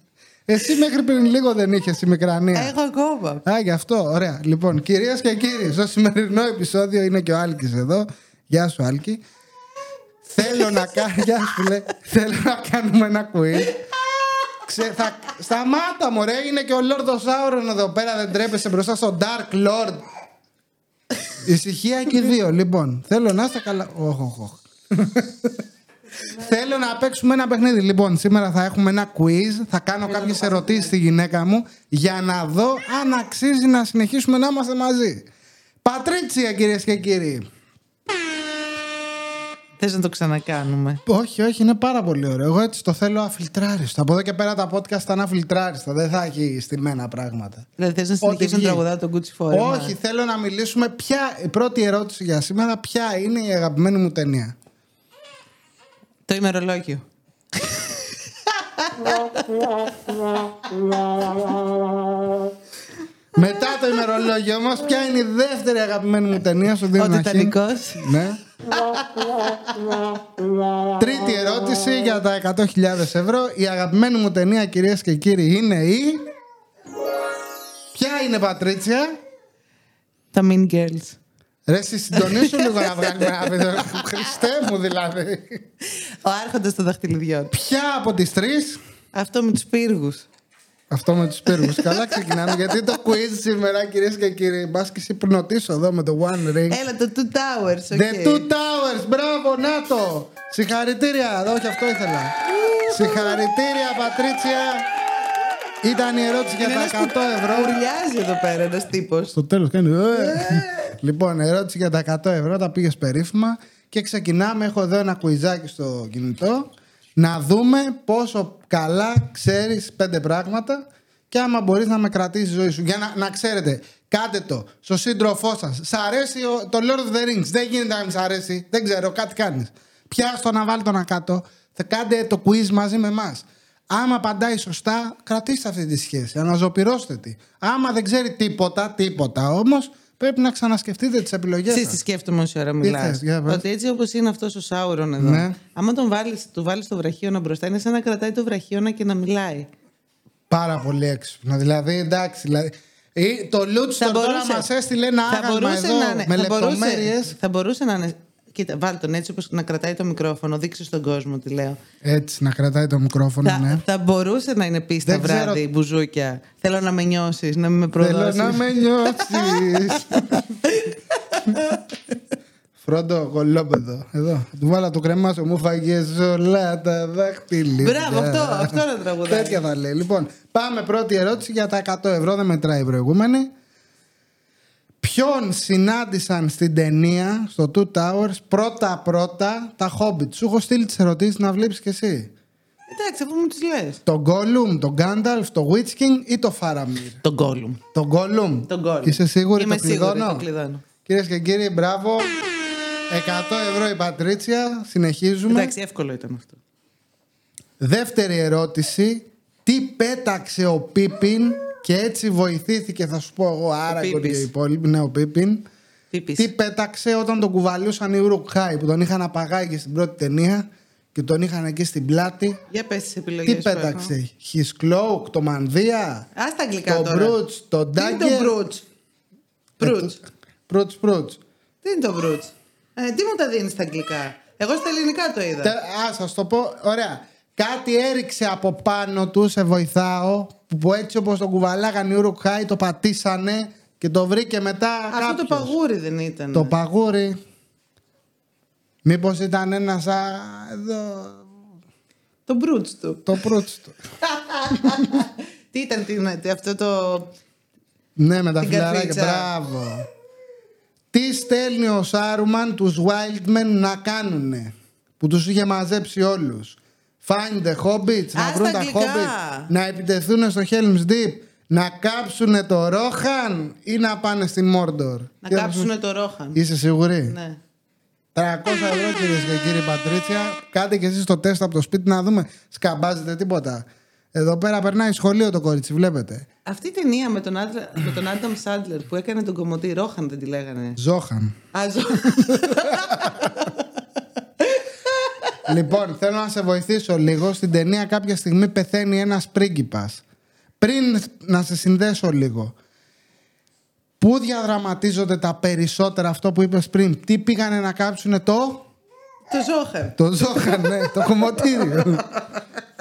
Εσύ μέχρι πριν λίγο δεν είχες ημικρανία. Έχω ακόμα. Α, γι' αυτό, ωραία. Λοιπόν, κυρίες και κύριοι, στο σημερινό επεισόδιο είναι και ο Άλκης εδώ. Γεια σου, Άλκη. Θέλω να κάνω. Γεια σου, φίλε. Θέλω να κάνουμε ένα quiz. Ξε, θα, σταμάτα, μωρέ. Είναι και ο Λόρδος Σάουρον εδώ πέρα. Δεν ντρέπεσαι μπροστά στο Dark Lord. Ησυχία και οι δύο. Λοιπόν, θέλω να είστε καλά. Οχ, οχ, οχ. Θέλω να παίξουμε ένα παιχνίδι. Λοιπόν, σήμερα θα έχουμε ένα quiz. Θα κάνω κάποιες ερωτήσεις στη γυναίκα μου για να δω αν αξίζει να συνεχίσουμε να είμαστε μαζί. Πατρίτσια, κυρίες και κύριοι. Θες να το ξανακάνουμε; Όχι, όχι, είναι πάρα πολύ ωραίο. Εγώ έτσι το θέλω αφιλτράριστο. Από εδώ και πέρα τα podcast θα είναι αφιλτράριστα. Δεν θα έχει στημένα πράγματα. Δηλαδή θες να συνεχίσει να βγει. τραγουδά τον Gucci Φόρεμα. Όχι, θέλω να μιλήσουμε. Ποια, η πρώτη ερώτηση για σήμερα, ποια είναι η αγαπημένη μου ταινία. Το ημερολόγιο. Μετά το ημερολόγιο όμω, ποια είναι η δεύτερη αγαπημένη μου ταινία στο Ο δίνω να χει. Τιτανικός. Ναι. Τρίτη ερώτηση για τα 100.000 ευρώ. Η αγαπημένη μου ταινία, κυρίες και κύριοι, είναι η... Ποια είναι, Πατρίτσια; Τα Mean Girls. Ρε, εσύ συντονίσου λίγο να βγάλουμε ένα βίντεο. Χριστέ μου, δηλαδή. Ο Άρχοντας των Δαχτυλιδιών. Ποια από τις τρεις... Αυτό με τους πύργους. Αυτό με τους πύργους. Καλά ξεκινάμε, γιατί το quiz σήμερα, κυρίες και κύριοι, μπας και εσύ προνοτήσω εδώ με το One Ring. Έλα το Two Towers. The OK. Two Towers, μπράβο, να το! Συγχαρητήρια, όχι αυτό ήθελα. Συγχαρητήρια, Πατρίτσια. Ήταν η ερώτηση για Είναι ένας τα που 100 ευρώ. Ουρλιάζει εδώ πέρα ένας τύπος. Στο τέλος κάνει. «Ε». λοιπόν, ερώτηση για τα 100 ευρώ, τα πήγες περίφημα. Και ξεκινάμε. Έχω εδώ ένα κουιζάκι στο κινητό. Να δούμε πόσο καλά ξέρεις πέντε πράγματα και άμα μπορείς να με κρατήσεις η ζωή σου. Για να, να ξέρετε, κάντε το στο σύντροφό σας. Σ' αρέσει ο- το Lord of the Rings. Δεν γίνεται να μην σ' αρέσει. Δεν ξέρω, κάτι κάνεις. Πιάσ' το να βάλει τον κάτω. Θα κάντε το quiz μαζί με εμάς. Άμα απαντάει σωστά, κρατήστε αυτή τη σχέση. Αναζωπηρώστε τη. Άμα δεν ξέρει τίποτα, τίποτα όμως, Πρέπει να ξανασκεφτείτε τις επιλογές Ξέρεις τι σα. σκέφτομαι όση ώρα μιλάς. θες, για πες. Ότι έτσι όπως είναι αυτός ο Σάουρον εδώ, Ναι. άμα τον βάλεις, του βάλεις το βραχίωνα μπροστά, είναι σαν να κρατάει το βραχίωνα και να μιλάει. Πάρα πολύ έξυπνο. Δηλαδή, εντάξει. Δηλαδή, ή το Λούτστορ τώρα μας έστειλε ένα θα άγαλμα μπορούσε εδώ να είναι- με θα μπορούσε- λεπτομέρειες. Θα μπορούσε να είναι. Κοίτα, βάλ τον έτσι όπως να κρατάει το μικρόφωνο, δείξε στον κόσμο τι λέω. Έτσι, να κρατάει το μικρόφωνο, Θα, ναι. θα μπορούσε να είναι πίστα Δεν ξέρω- βράδυ, μπουζούκια. Θέλω να με νιώσεις, να με Θέλω προδώσεις. να με νιώσεις. Φρόντο, κολόπεδο. Εδώ. Του βάλα το κρεμάσιο, μου φαγε όλα τα δάχτυλα. Μπράβο, αυτό, αυτό να τραγουδάει. Τέτοια θα λέει. Λοιπόν, πάμε πρώτη ερώτηση για τα 100 ευρώ, δεν μετράει η προηγούμενη. Ποιον συνάντησαν στην ταινία, στο Two Towers, πρώτα-πρώτα τα Hobbit. Σου έχω στείλει τις ερωτήσεις να βλέπεις κι εσύ. Εντάξει, αφού μου τις λες. Το Gollum, το Gandalf, το Witch King ή το Faramir; Τον Gollum. Το Gollum. Τον Gollum. Είσαι σίγουρη Είμαι το σίγουρη, κλειδώνω; το κλειδώνω. Κυρίες και κύριοι, μπράβο. 100 ευρώ η Πατρίτσια. Συνεχίζουμε. Εντάξει, εύκολο ήταν αυτό. Δεύτερη ερώτηση. Τι πέταξε ο Πίπιν και έτσι βοηθήθηκε, θα σου πω εγώ, άρα και Πίπης. οι υπόλοιποι. Ναι, ο Πίπιν. Πίπης. Τι πέταξε όταν τον κουβαλούσαν οι Ουρουκχάοι που τον είχαν απαγάγει στην πρώτη ταινία και τον είχαν εκεί στην πλάτη. Για πες τις επιλογές Τι σου, πέταξε, His Cloak, το Μανδύα, Ας τα αγγλικά το τώρα. Brooch, το Τι είναι Dagger. το Brooch. Brooch. Προύτς, προύτς. Τι είναι το Brooch. Ε, τι μου τα δίνεις στα αγγλικά; Εγώ στα ελληνικά το είδα. Τε- Α, σας το πω. Ωραία. Κάτι έριξε από πάνω του, σε βοηθάω, που, που έτσι όπως τον κουβαλάγαν οι Ουρουκχάοι, το πατήσανε και το βρήκε μετά Αυτό κάποιος. το παγούρι δεν ήταν. Το παγούρι. Μήπως ήταν ένας σαν... Εδώ... Το Brooch του. Το προύτς του. τι ήταν τι είναι, τι, αυτό το. ναι, με τα Την φιλαράκια. καρφίτσα. Μπράβο. Τι στέλνει ο Σάρουμαν τους Wildmen να κάνουνε, που τους είχε μαζέψει όλους. Find the Hobbits, να Α, βρουν στα τα αγγλικά. Hobbits, να επιτεθούν στο Helm's Deep, να κάψουνε το Ρόχαν ή να πάνε στη Μόρντορ. Να Και- κάψουν το Ρόχαν. Είσαι σίγουρη; Ναι. 300 ευρώ κυρίες και κύριοι Πατρίτσια. Κάντε και εσείς το τεστ από το σπίτι να δούμε. Σκαμπάζετε τίποτα. Εδώ πέρα περνάει σχολείο το κορίτσι, βλέπετε. Αυτή η ταινία με τον, Άντρα, με τον Άνταμ Σάντλερ που έκανε τον κομμωτή Ρόχαν δεν τη λέγανε. Ζόχαν. Α, ζω- λοιπόν, θέλω να σε βοηθήσω λίγο. Στην ταινία κάποια στιγμή πεθαίνει ένας πρίγκιπας. Πριν να σε συνδέσω λίγο. Πού διαδραματίζονται τα περισσότερα αυτό που είπες πριν; Τι πήγανε να κάψουνε το... το Ζόχαν. Το Ζόχαν, ναι, το κομμωτήριο.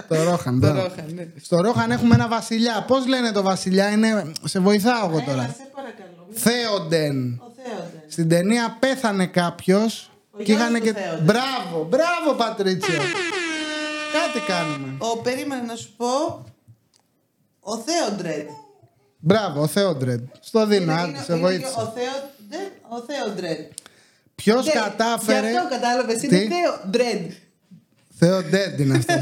το Ρόχαν, Το μπράβο. Ρόχαν, ναι. Στο Ρόχαν έχουμε ένα βασιλιά. Πώς λένε το βασιλιά, είναι. Σε βοηθάω εγώ τώρα. σε παρακαλώ. Θέοντεν. Ο Θέοντε. Στην ταινία πέθανε κάποιος. Και γιος είχαν του και. Θέοντε. Μπράβο, μπράβο Πατρίτσια. Κάτι κάνουμε. Ο, περίμενε να σου πω. Ο Θέοντρεντ. Μπράβο, ο Θέοντρεντ. Στο δίνω, Είναι- άντε, είναι- σε είναι βοήθησε. και Ο Θέοντρεντ. Ο Θέοντρεντ. Ποιος Ναι, κατάφερε. Γι' αυτό κατάλαβες. Τι; Είναι Θέοντρεντ. Θεοντέντ είναι αυτό.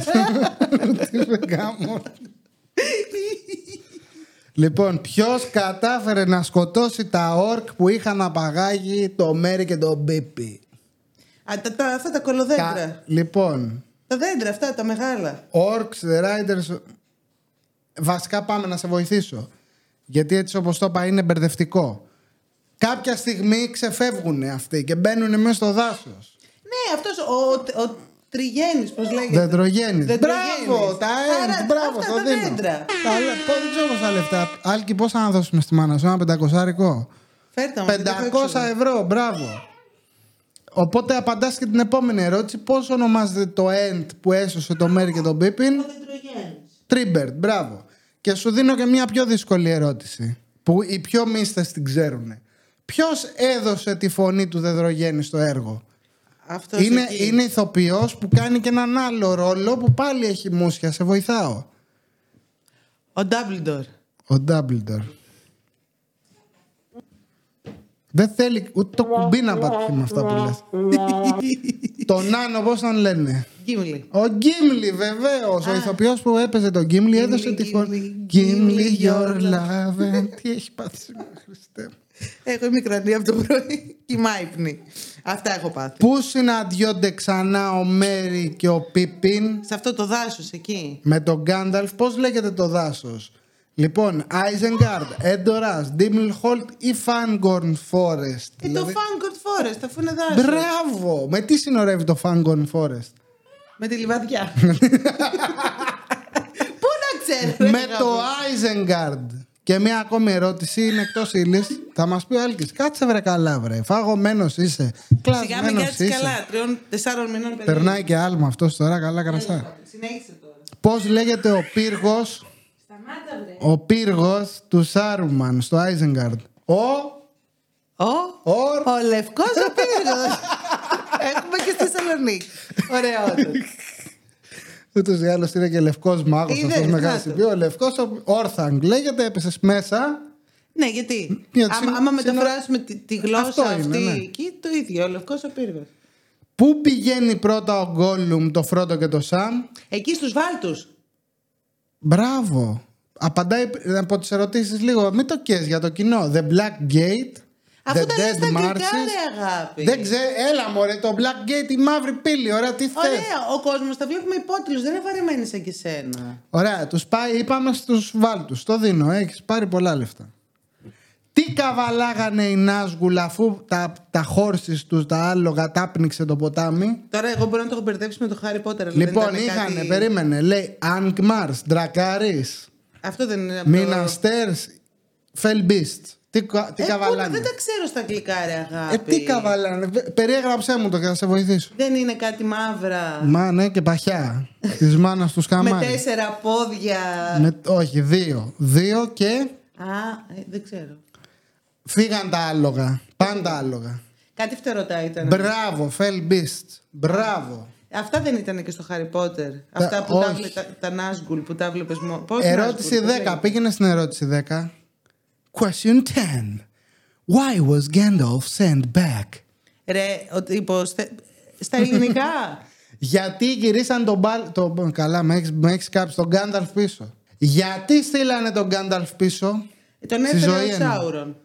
Τι με γάμο. Λοιπόν, ποιος κατάφερε να σκοτώσει τα ορκ που είχαν απαγάγει το Μέρι και το Μπίπι. Α, τα, τα, αυτά τα κολοδέντρα. Κα- Λοιπόν, Τα δέντρα αυτά, τα μεγάλα. Orcs, The Riders. Βασικά πάμε να σε βοηθήσω. Γιατί έτσι όπως το είπα είναι μπερδευτικό. Κάποια στιγμή ξεφεύγουν αυτοί και μπαίνουν μέσα στο δάσος. Ναι, αυτός ο, ο Τριγέννης, πώς λέγεται. Δεντρογέννης. Δεντρογέννης. Μπράβο, τα Άρα, ends, μπράβο, αυτά το τα δίνω. δέντρα. Τα λε- πώς, δεν ξέρω πόσα λεφτά. Άλκη, πόσα να δώσουμε στη μάνα σου, ένα πεντακοσάρικο; Φέρτε μου. γιατί έχω 500 έξοδο. ευρώ, μπράβο. Οπότε απαντάς και την επόμενη ερώτηση. Πώς ονομάζεται το end που έσωσε το Μέρι και τον Πίπιν. Ο Δεντρογένης. Τρίμπερτ, μπράβο. Και σου δίνω και μια πιο δύσκολη ερώτηση. Που οι πιο μίστες την ξέρουν. Ποιος έδωσε τη φωνή του Δεδρογέννη στο έργο; Αυτός Είναι, εκεί. είναι ηθοποιός που κάνει και έναν άλλο ρόλο που πάλι έχει μουσια. Σε βοηθάω. Ο Ντάμπλντορ. Ο Ντάμπλντορ. Δεν θέλει ούτε το κουμπί να πατήσει με αυτά που λες. Τον Άνω πώς τον λένε; Γκίμλι. Ο Γκίμλι βεβαίως. Ο ηθοποιός που έπαιζε τον Γκίμλι έδωσε τη φωνή. Γκίμλι, your love. Τι έχει πάθει σήμερα, Χριστέ. μου. Έχω μικρανή από το πρωί. Κοιμά ύπνη. Αυτά έχω πάθει. Πού συναντιόνται ξανά ο Μέρι και ο Πίπιν Σε αυτό το δάσος εκεί. με τον Γκάνταλφ, πώς λέγεται το δάσος; Λοιπόν, Isengard, Endorage, Dimmelholt ή Fangorn Forest. Ε, Δηλαδή- το Fangord Forest, αφού είναι δάσος. Μπράβο! Με τι συνορεύει το Fangorn Forest; Με τη λιβαδιά. Πού να ξέρω. ρε, με αγάπη. το Isengard. Και μια ακόμη ερώτηση είναι εκτός ύλης. Θα μας πει ο Άλκης, Κάτσε βρε καλά, βρε. Φαγωμένος είσαι. Σιγά με Κλασμένο κάτσεις είσαι. καλά. Τριών, τεσσάρων μηνών παιδί. Περνάει και άλμα αυτός τώρα, καλά κρασά. Συνέχισε τώρα. Πώς λέγεται ο πύργος Σταμάτα βρε. Ο πύργος του Σάρουμαν στο Isengard. Ο. Ο, Ο. ο λευκός ο πύργος. Έχουμε και στη Θεσσαλονίκη. Ωραιότατο. Ούτως ή άλλως είναι και λευκός μάγος Είδες, αυτός μεγάλο. κάτω. Ο λευκός Όρθανγκ λέγεται, έπεσες μέσα. Ναι, γιατί. Γιατί άμα, συν- άμα συν- μεταφράσουμε τη, τη γλώσσα Αυτό είναι, αυτή ναι. εκεί, το ίδιο. Ο λευκός ο πύργος. Πού πηγαίνει πρώτα ο Γκόλουμ, το Φρόντο και το Σαμ; Εκεί στους Βάλτους. Μπράβο. Απαντάει από τις ερωτήσεις λίγο. Μην το κες για το κοινό. The Black Gate. Αφού the τα λες Dead στα αγγλικά, Marshes. ρε αγάπη. Δεν ξέρω, έλα μωρέ, το Black Gate, η μαύρη πύλη, ωραία, τι θες. Ωραία, ο κόσμος τα βλέπουμε υπότιτλους, δεν είναι βαρεμένοι σαν και σένα. Ωραία, τους πάει, είπαμε στους βάλτους, το δίνω, έχεις πάρει πολλά λεφτά. Τι καβαλάγανε οι Νάσγουλ αφού τα, τα χόρσεις τους, τα άλογα, τάπνιξε το ποτάμι; Τώρα εγώ μπορώ να το έχω μπερδέψει με το Χάρι Πότερ. αλλά δεν Λοιπόν, ήταν είχανε, κάτι- περίμενε, λέει Αγκμάρς, Ντρακάρης, Αυτό δεν είναι από το- Μίναστέρς, Φελμπίστ. Τι, κα- τι Ε, πού να- καβαλάνε. Δεν τα ξέρω στα αγγλικά, ρε Ε, αγάπη. τι καβαλάνε. Βε- Περιέγραψέ μου το και θα σε βοηθήσω. Δεν είναι κάτι μαύρα. Μα ναι και παχιά. Της μάνας του με σκαμάρι. τέσσερα πόδια. Με- όχι, δύο. Δύο και Α, ε, δεν ξέρω. φύγαν τα άλογα. Πάντα άλογα. Κάτι φτερωτά ήταν. Μπράβο, Φελ Μπίστ. Μπράβο. Αυτά δεν ήταν και στο Χάρι Πότερ. Αυτά που τα, όχι. βλέ- τα, τα Νάσγκουλ που τα βλέπει μόνο. Πώς ερώτηση Nazgûl, πώς 10. λέγεται; Πήγαινε στην ερώτηση 10. Question 10. Why was Gandalf sent back? Ρε, ο τύπος, θε- στα ελληνικά. Γιατί γυρίσαν τον μπαλ. Το... Καλά, με έχει με έχεις κάψει τον Γκάνταλφ πίσω. Γιατί στείλανε τον Γκάνταλφ πίσω. Τον Στη έφερε ζωή ο εννοώ. Σάουρον.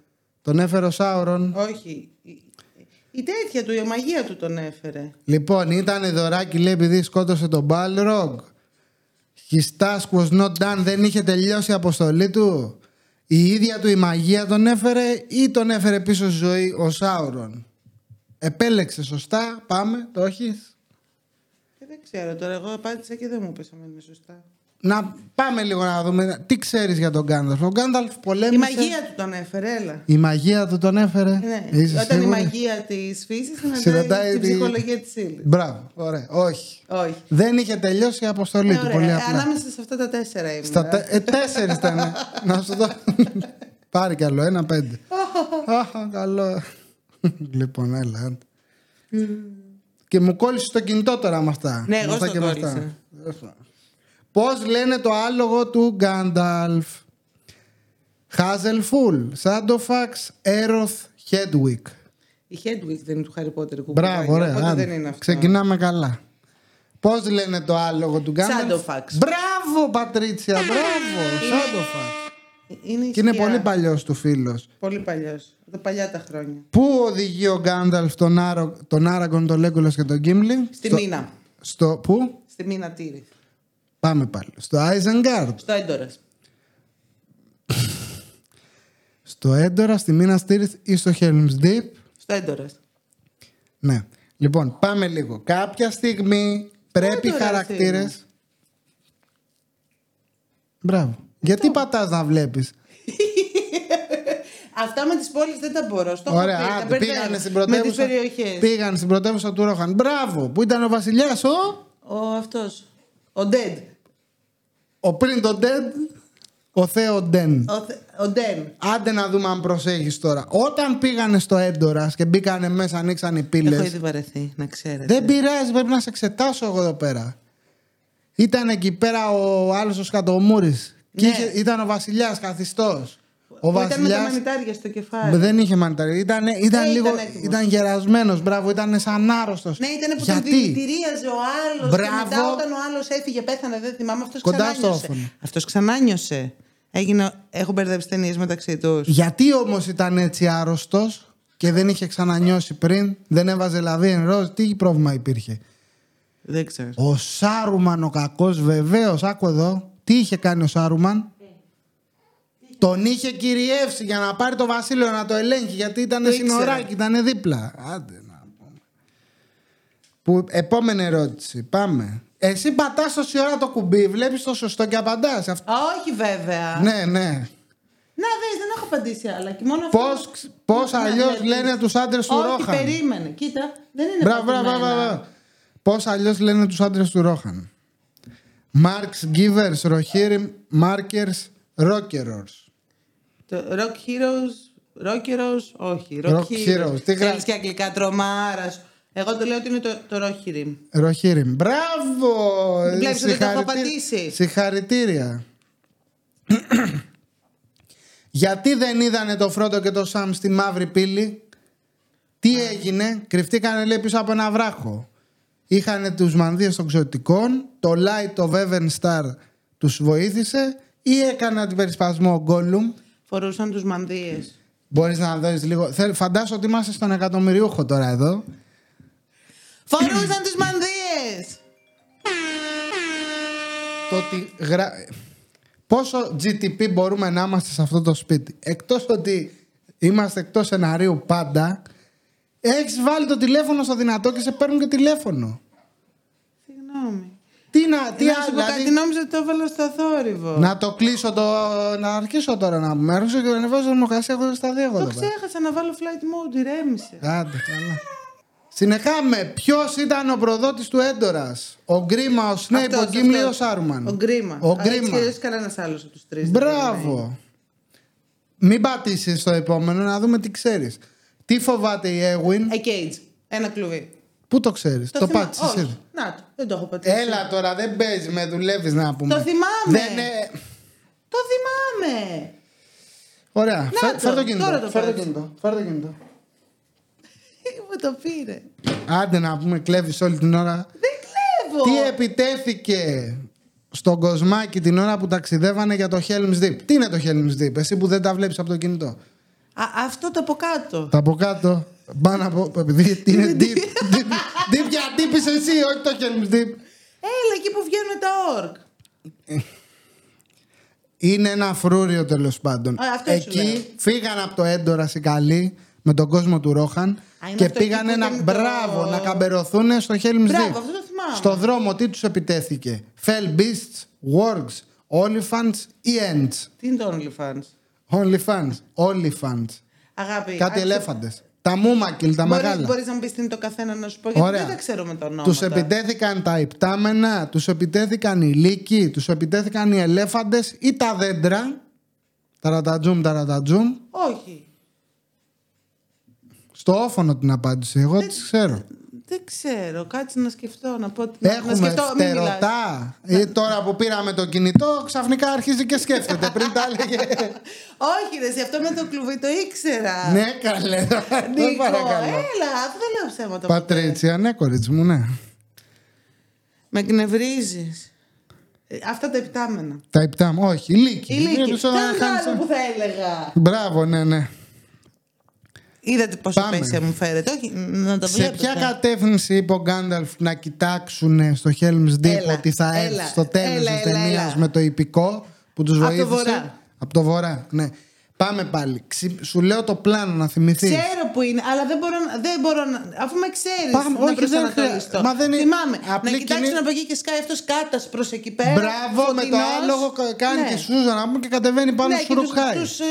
Τον έφερε ο Σάουρον. Όχι. Η, η τέτοια του, η μαγεία του τον έφερε. Λοιπόν, ήταν δωράκι λέει επειδή σκότωσε τον Balrog. His task was not done, δεν είχε τελειώσει η αποστολή του. Η ίδια του η μαγεία τον έφερε ή τον έφερε πίσω στη ζωή ο Σάουρον. Επέλεξε σωστά, πάμε, το έχεις. Ε, δεν ξέρω τώρα, εγώ απάντησα και δεν μου πες αν είναι σωστά. Να πάμε λίγο να δούμε τι ξέρεις για τον Γκάνταλφ. Ο Γκάνταλφ Η πολέμησε. μαγεία του τον έφερε, έλα. Η μαγεία του τον έφερε. Ναι. Είσαι Όταν σίγουρη; η μαγεία της φύσης Συναντάει συναντάει την τη- ψυχολογία της ύλης. Μπράβο, ωραία. Όχι. Όχι. Δεν είχε τελειώσει η αποστολή Ε, του. Πολύ ωραία. απλά. Ανάμεσα σε αυτά τα τέσσερα ήμουν. Στα τε... ε, τέσσερις ήταν. να σου δω. Πάρει κι άλλο, ένα πέντε. Αχ, καλό. λοιπόν, έλα. άντε. και μου κόλλησε το κινητό τώρα με αυτά. Ναι, Με εγώ αυτά στο και με κόλλησα. Αυτά. Πώς λένε το άλογο του Γκάνταλφ; Χάζελφουλ, Σάντοφαξ, Έρωθ, Χέντουικ. Η Hedwig δεν είναι του Harry Potter κουμπάκι. Μπράβο, ωραία. Οπότε άντε. δεν είναι αυτό. Ξεκινάμε καλά. Πώς λένε το άλογο του Γκάνταλφ; Σάντοφαξ. Μπράβο, Πατρίτσια, μπράβο. Σάντοφαξ. Είναι Και είναι ισχυρά. πολύ παλιός του φίλος. Πολύ παλιός. Τα παλιά τα χρόνια. Πού οδηγεί ο Γκάνταλφ τον, Άρο, τον Άραγκον, τον Λέγκολα και τον Γκίμλι. Στη στο, Μίνα. Στο, πού; Στη Μίνα Τύρι. Πάμε πάλι. Στο Άιζενγκάρντ. Στο Έντορας. Στο Έντορας, στη Μίνα Στήριθ ή στο Helm's Deep. Στο Έντορας. Ναι. Λοιπόν, πάμε λίγο. Κάποια στιγμή πρέπει οι Έντορας χαρακτήρε. είναι. Μπράβο. Γιατί πατάς να βλέπεις; Αυτά με τις πόλεις δεν τα μπορώ. Στο έχω Ωραία, πει, τα άντε, μπερδεύω. πήγανε στην Με τις πρωτεύουσα. περιοχές. Πήγαν στην πρωτεύουσα του Ρόχαν. Μπράβο, που ήταν ο βασιλιάς, ο. Ο αυτός. Ο Ντέντ. Ο πριν τον Ντέντ, ο Θέο Ντεν. Ο, Θε- ο Ντεν. Άντε να δούμε αν προσέχεις τώρα. Όταν πήγανε στο Έντορας και μπήκανε μέσα, ανοίξαν οι Έχω πύλε. ήδη βαρεθεί, να ξέρετε. Δεν πειράζει, πρέπει να σε εξετάσω εγώ εδώ πέρα. Ήταν εκεί πέρα ο άλλος ο Σκατομούρης. Ναι. Ήταν ο βασιλιάς καθιστός. Ο Που Ήταν με τα βασιλιάς. μανιτάρια στο κεφάλι. Δεν είχε μανιτάρι. Ήταν, ήταν Ναι, λίγο. ήταν έτοιμος. Ήταν γερασμένος, μπράβο, ήταν σαν άρρωστος. Ναι, ήταν που Γιατί; τον δηλητηρίαζε ο άλλος. Και Μπράβο. μετά όταν ο άλλος έφυγε, πέθανε, δεν θυμάμαι. Αυτός Κοντά στο ξανάνιωσε. όφωνο. Αυτός ξανάνιωσε. Έγινε, έχω μπερδέψει ταινίες μεταξύ τους. Γιατί όμως ήταν έτσι άρρωστος και δεν είχε ξανανιώσει πριν, δεν έβαζε λαβή εν ροζ, τι πρόβλημα υπήρχε; Δεν ξέρω. Ο Σάρουμαν ο κακός, βεβαίως, άκου εδώ. Τι είχε κάνει ο Σάρουμαν; Τον είχε κυριεύσει για να πάρει το βασίλειο να το ελέγχει γιατί ήταν Το ήξερα. συνοράκι, ήταν δίπλα. Άντε να πούμε. Που, επόμενη ερώτηση. Πάμε. Εσύ πατάς τόση ώρα το κουμπί, βλέπεις το σωστό και απαντάς. Αυτό... Όχι βέβαια. Ναι, ναι. Να δεις, δεν έχω απαντήσει άλλα. Και μόνο αυτό- Πώς, πώς Να αλλιώς διαλύσεις. λένε τους άντρες του Όχι, Ρόχαν; περίμενε. Κοίτα, δεν είναι Μπράβο, μπράβο, πατημένα. μπράβο, μπράβο. Πώς αλλιώς λένε τους άντρες του Ρόχαν; Marks, givers, rohirrim, markers, rockerers. Το Rock Heroes, Rockeros, όχι. Rock, Rock Heroes. Heroes. Τι γρα- Θέλεις και αγγλικά τρομάρας. Εγώ το λέω ότι είναι το, το Rohirrim. Rohirrim. Μπράβο! Βλέπεις ότι το έχω Συγχαρητήρια- απαντήσει. Συγχαρητήρια. Γιατί δεν είδανε το Φρόντο και το Σαμ στη μαύρη πύλη; Τι έγινε, κρυφτήκανε λέει πίσω από ένα βράχο. Είχαν τους μανδύες των ξωτικών, το Light of Even Star τους βοήθησε ή έκανε την περισπασμό ο Γκόλουμ. Φορούσαν τους μανδύες. Μπορείς να δεις λίγο. Θέλ- Φαντάσου ότι είμαστε στον εκατομμυριούχο τώρα εδώ. Φορούσαν τους μανδύες! το ότι γρα... πόσο GTP μπορούμε να είμαστε σε αυτό το σπίτι. Εκτός ότι είμαστε εκτός σεναρίου πάντα, έχεις βάλει το τηλέφωνο στο δυνατό και σε παίρνουν και τηλέφωνο. Συγγνώμη. Τι να, τι να άλλο, σου πω δηλαδή, κάτι, νόμιζα ότι το έβαλα στο θόρυβο. να το κλείσω το. Να αρχίσω τώρα να πούμε. Άρχισα και ανεβάζω θερμοκρασία έχω στα δύο εγώ Το εδώ πέρα. ξέχασα να βάλω flight mode, ηρέμησε. Άντε, καλά. Συνεχάμε. Ποιος ήταν ο προδότης του Έντορας, Ο Γκρίμα, ο Σνέιπ, ο Αυτός, Γκίμλι ή ο αυτός. Σάρουμαν. Ο Γκρίμα. Ο Έτσι Γκρίμα. κι αλλιώς κανένας άλλος από τους τρεις. δεν Μπράβο. Μην πατήσεις το επόμενο να δούμε τι ξέρεις. Τι φοβάται η Έγουιν, Ε, Cage. Ένα κλουβί. Πού το ξέρεις, το, θυμά- πάτησες Όχι. εσύ. Να το, δεν το έχω πατήσει. Έλα τώρα, δεν παίζεις με δουλεύεις να πούμε. Το θυμάμαι. Δεν είναι... Το θυμάμαι. Ωραία, Να φέρ, το, φέρ το κινητό. τώρα το φέρ το πες. κινητό. Φέρ το κινητό. Μου το πήρε. Άντε να πούμε, κλέβεις όλη την ώρα. Δεν κλέβω. Τι επιτέθηκε στον κοσμάκι την ώρα που ταξιδεύανε για το Helm's Deep; Τι είναι το Helm's Deep, εσύ που δεν τα βλέπεις από το κινητό; Α, αυτό το από κάτω. Τα από κάτω, πάνω από. Επειδή είναι deep. deep, deep για deep είσαι εσύ, όχι το Helm's Deep. Έλα εκεί που βγαίνουν τα ορκ. Είναι ένα φρούριο τέλο πάντων. Α, αυτό σου λέω. Εκεί φύγαν από το έντορα οι καλοί με τον κόσμο του Ρόχαν Α, είναι και αυτό εκεί πήγανε που να, ήταν το- μπράβο, να καμπερωθούν στο Helm's Μπράβο, Deep. αυτό το θυμάμαι. Στο δρόμο τι τους επιτέθηκε. Fell Beasts, Wargs, Olifants ή Ents. Τι είναι το OnlyFans. Onlyfans, Olifants. Αγάπη. Κάτι άκουσα- ελέφαντες. Τα μούμακιλ, τα Μπορείς, μεγάλα. μπορείς να μου πεις τι είναι το καθένα να σου πω, γιατί Ωραία. δεν τα ξέρω με τα ονόματα. Τους επιτέθηκαν τα υπτάμενα, τους επιτέθηκαν οι λύκοι, τους επιτέθηκαν οι ελέφαντες ή τα δέντρα. Ταρατατζούμ, ταρατατζούμ. Όχι. Στο όφωνο την απάντηση. Εγώ τις ξέρω. Δεν ξέρω. Κάτσε να σκεφτώ, να πω... να Έχουμε σκεφτώ, μην μιλάς. φτερωτά. Ή τώρα που πήραμε το κινητό, ξαφνικά αρχίζει και σκέφτεται. Πριν τα έλεγε. Όχι, ρε, εσύ, αυτό με το κλουβί το ήξερα. ναι, καλέ. Δεν Νίκο, παρακαλώ. έλα, αυτό δεν λέω ψέματα. ποτέ. Πατρίτσια, ναι, κορίτσι μου, ναι. Με εκνευρίζεις. Αυτά τα επιτάμενα. Τα υπτά μου, όχι, ηλίκη. Η Λίκη. Βλέπεις Τι όταν άλλο χάνεις- που θα έλεγα. Μπράβο, ναι, ναι. Είδατε πόσο Πάμε. πέσια μου φέρετε. Όχι, να το Σε βλέπετε. ποια κατεύθυνση είπε ο Γκάνταλφ να κοιτάξουν στο Helm's Deep Έλα, ότι θα έρθει έλα, στο τέλος έλα, της έλα, ταινίας έλα. με το υπηκό που τους Απ' το βοήθησε; βορρά. Από το βορρά, ναι. Πάμε πάλι. Ξυ- Σου λέω το πλάνο να θυμηθείς. Ξέρω που είναι, αλλά δεν μπορώ, να- δεν μπορώ να. Αφού με ξέρεις. Πάμε, να όχι, δεν προσανατολιστώ. χρεια- μα δεν είναι- Θυμάμαι. απλή να κοιτάξουν κοινή- από εκεί και σκάει αυτός κάτας προς εκεί πέρα. Μπράβο με το φωτεινός. άλογο κα- κάνει Ναι. και σούζα να πούμε και κατεβαίνει πάνω Ναι, σου και τους- ρουκάει. τους, ε,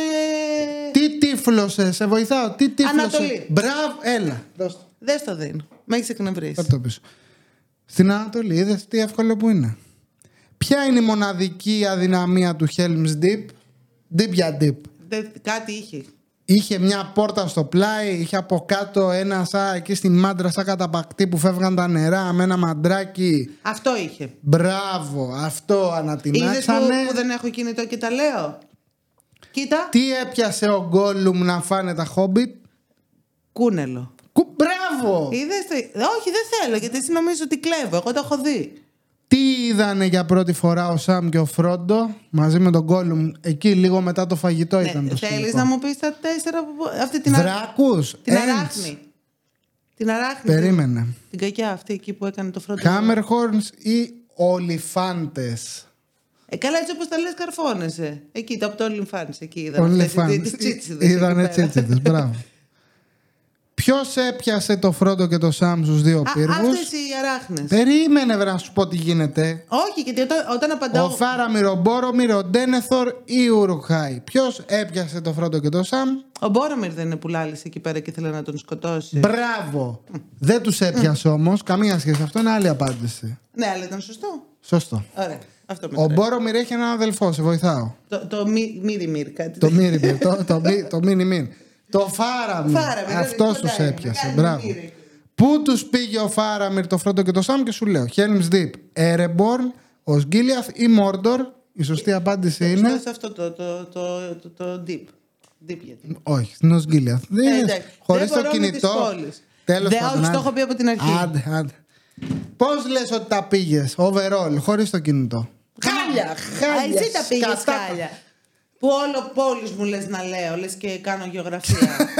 Τι τύφλωσε, σε βοηθάω. Τι τύφλωσε. Ανατολή. Μπράβο, έλα. Δώσ' το. Δεν στο δίνω. Με έχεις εκνευρίσει. Φέρ' το πίσω. Στην Ανατολή, είδες τι εύκολο που είναι. Ποια είναι η μοναδική αδυναμία του Helm's Deep; Deep για Deep. Δεν- Κάτι είχε. Είχε μια πόρτα στο πλάι, είχε από κάτω ένα σαν εκεί στην μάντρα σαν καταπακτή που φεύγαν τα νερά με ένα μαντράκι. Αυτό είχε. Μπράβο, αυτό Είδες που, ανατινάξανε. που δεν έχω κινητό και τα λέω; Κοίτα. Τι έπιασε ο Γκόλουμ να φάνε τα Χόμπιτ. Κούνελο. Κου... Μπράβο! Είδες το... Όχι, δεν θέλω, γιατί εσύ νομίζω ότι κλέβω. Εγώ το έχω δει. Τι είδανε για πρώτη φορά ο Σαμ και ο Φρόντο μαζί με τον Γκόλουμ; Εκεί λίγο μετά το φαγητό ήταν το Ναι, Θέλεις σκηνικό. να μου πεις τα τέσσερα που. Αυτή την, α- Δράκους, την Ents, αράχνη. Την αράχνη. Περίμενε. Την, την κακιά αυτή εκεί που έκανε το φρόντο. Χάμερχορνς ή Ολιφάντες. Ε, καλά, έτσι όπως τα λες, καρφώνεσαι. Εκεί, το από το OnlyFans. Εκεί είδαν. Όλοι αυτές φαν. τις τσίτσιδες Είδανε εκεί πέρα. τσίτσιδες, μπράβο. Ποιος έπιασε το Φρόντο και το Σάμ στους δύο Α, πύργους; αυτές οι αράχνε. Περίμενε βρε, να σου πω τι γίνεται. Όχι, γιατί όταν, όταν Ο απαντάω. Φάραμιρο, ο Μπόρομιρ, ο Ντένεθορ ή ο Ουρουχάη. Ποιος έπιασε το Φρόντο και το Σάμ. Ο Μπόρομιρ δεν είναι που λάλησε εκεί πέρα και ήθελε να τον σκοτώσει. Μπράβο. Δεν τους έπιασε όμως. Καμία σχέση. Αυτό είναι άλλη απάντηση. Ναι, αλλά ήταν σωστό. Σωστό. Ωραία. Αυτό Ο με Μπόρομιρ έχει έναν αδελφό, σε βοηθάω. Το, το μη, μύρι μύρι, κάτι Το τέτοιο. Μύριμπιρ, το, το, μι- το Μίνι Μίν. Το Φάραμιρ. Φάραμιρ, Αυτός δεν τους είναι κοντά, έπιασε. κάνει Μπράβο. μύρι. Πού τους πήγε ο Φάραμιρ, το Φρόντο και το Σάμ και σου λέω. Helm's Deep, Ereborn, ο Γκίλιαθ ή Μόρντορ; Η σωστή απάντηση είναι. Στο- σε αυτό το, το, το, το, το deep. Deep γιατί. Όχι, στην Οσγκίλιαθ. Ε, εντάξει. Χωρίς Δεν το μπορώ με τις κινητό. πόλεις. Τέλος Δεν, πάντων. όχι, το άντε. έχω πει από την αρχή. Άντε, άντε. Πώς λες ότι τα πήγες, overall, χωρίς το κινητό; Χάλια! χάλια, Α, Εσύ τα πήγες σκατά. χάλια. Που όλο πόλεις μου λες να λέω, λες και κάνω γεωγραφία.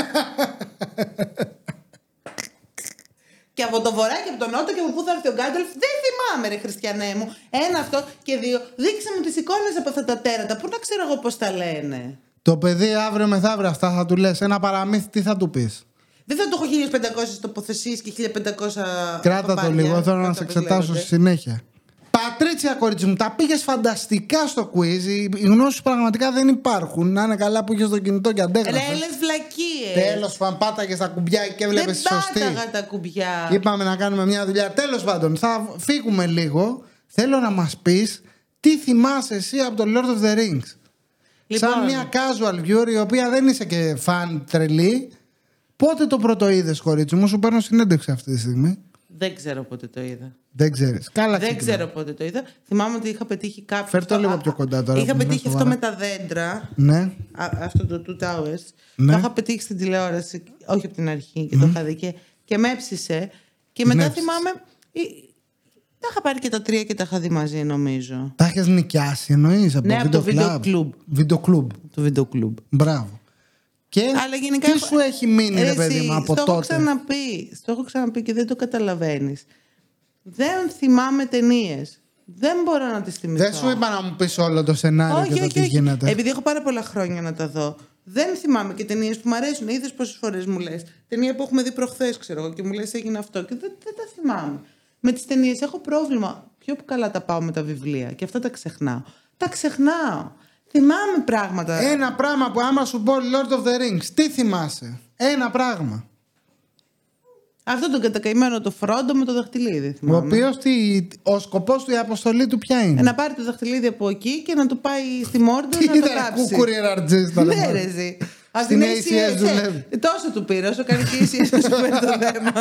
και από το βορρά και από τον νότο και από πού θα έρθει ο Γκάνταλφ. Δεν θυμάμαι, ρε Χριστιανέ μου. Ένα αυτό και δύο. Δείξε μου τις εικόνες από αυτά τα τέρατα. Πού να ξέρω εγώ πώς τα λένε. Το παιδί αύριο μεθαύριο αυτά θα του λες. Ένα παραμύθι, τι θα του πεις; Δεν θα του έχω 1500 τοποθεσίες και 1500. Κράτα το παπάρια, λίγο, θέλω να κάτω σε όπως εξετάσω λέγονται. στη συνέχεια. Πατρίτσια, κορίτσι μου, τα πήγες φανταστικά στο quiz. Οι οι γνώσεις πραγματικά δεν υπάρχουν. Να είναι καλά που είχες το κινητό και Ρε, αντέγραφε. λες βλακίες. Τέλος πάντων, πάταγες τα κουμπιά και έβλεπες Δεν τη σωστή. πάταγα τα κουμπιά. Είπαμε να κάνουμε μια δουλειά. Τέλος πάντων, θα φύγουμε λίγο. Θέλω να μας πεις τι θυμάσαι εσύ από το Lord of the Rings; Λοιπόν. Σαν μια casual viewer η οποία δεν είσαι και fan τρελή. Πότε το πρώτο είδες, κορίτσι μου, σου παίρνω συνέντευξη αυτή τη στιγμή. Δεν ξέρω πότε το είδα. Δεν ξέρεις. Καλά, Δεν ξεκινά. ξέρω πότε το είδα. Θυμάμαι ότι είχα πετύχει κάποιο. Φέρ' το λίγο Α, πιο κοντά τώρα, Είχα που μιλάς πετύχει αυτό σοβαρά. με τα δέντρα. Ναι. α- αυτό το Two Towers. Ναι. Το είχα πετύχει στην τηλεόραση. Όχι από την αρχή και το είχα δει. Και, και με έψησε. Και μετά έψησε. θυμάμαι. ή- Τα είχα πάρει και τα τρία και τα είχα δει μαζί, νομίζω. Τα έχει νοικιάσει, εννοείς από Ναι, το από το video video club. club. Video club. Το βίντεο κλουμπ. Μπράβο. Και Αλλά γενικά. τι έχω- σου έχει μείνει, ρε Εσύ, παιδί μου, από στο έχω τότε; ξαναπεί. Στο έχω ξαναπεί και δεν το καταλαβαίνεις. Δεν θυμάμαι ταινίες. Δεν μπορώ να τις θυμηθώ. Δεν σου είπα να μου πεις όλο το σενάριο όχι, και το όχι, τι όχι. γίνεται. Επειδή έχω πάρα πολλά χρόνια να τα δω. Δεν θυμάμαι και ταινίες που μου αρέσουν. Είδες πόσες φορές μου λες. Ταινία που έχουμε δει προχθές, ξέρω εγώ, και μου λες έγινε αυτό. Και δεν, δεν τα θυμάμαι. Με τις ταινίες έχω πρόβλημα. Πιο καλά τα πάω με τα βιβλία. Και αυτά τα ξεχνάω. Τα ξεχνάω. Θυμάμαι πράγματα. Ένα πράγμα που άμα σου πω Lord of the Rings, τι θυμάσαι; Ένα πράγμα. Αυτό τον κατακαημένο το φρόντο με το δαχτυλίδι. Ο Θυμάμαι. οποίος ο σκοπός του, η αποστολή του ποια Ε, είναι; να πάρει το δαχτυλίδι από εκεί και να το πάει στη Μόρντο να το Ήταν κάψει. κουκουριεραρτζής τώρα. Ναι, ρε, ζει. Ας Στην την ACS ACS, δουλεύει. ε, Τόσο του πήρε, όσο κάνει και η ACS να σου παίρνει το θέμα.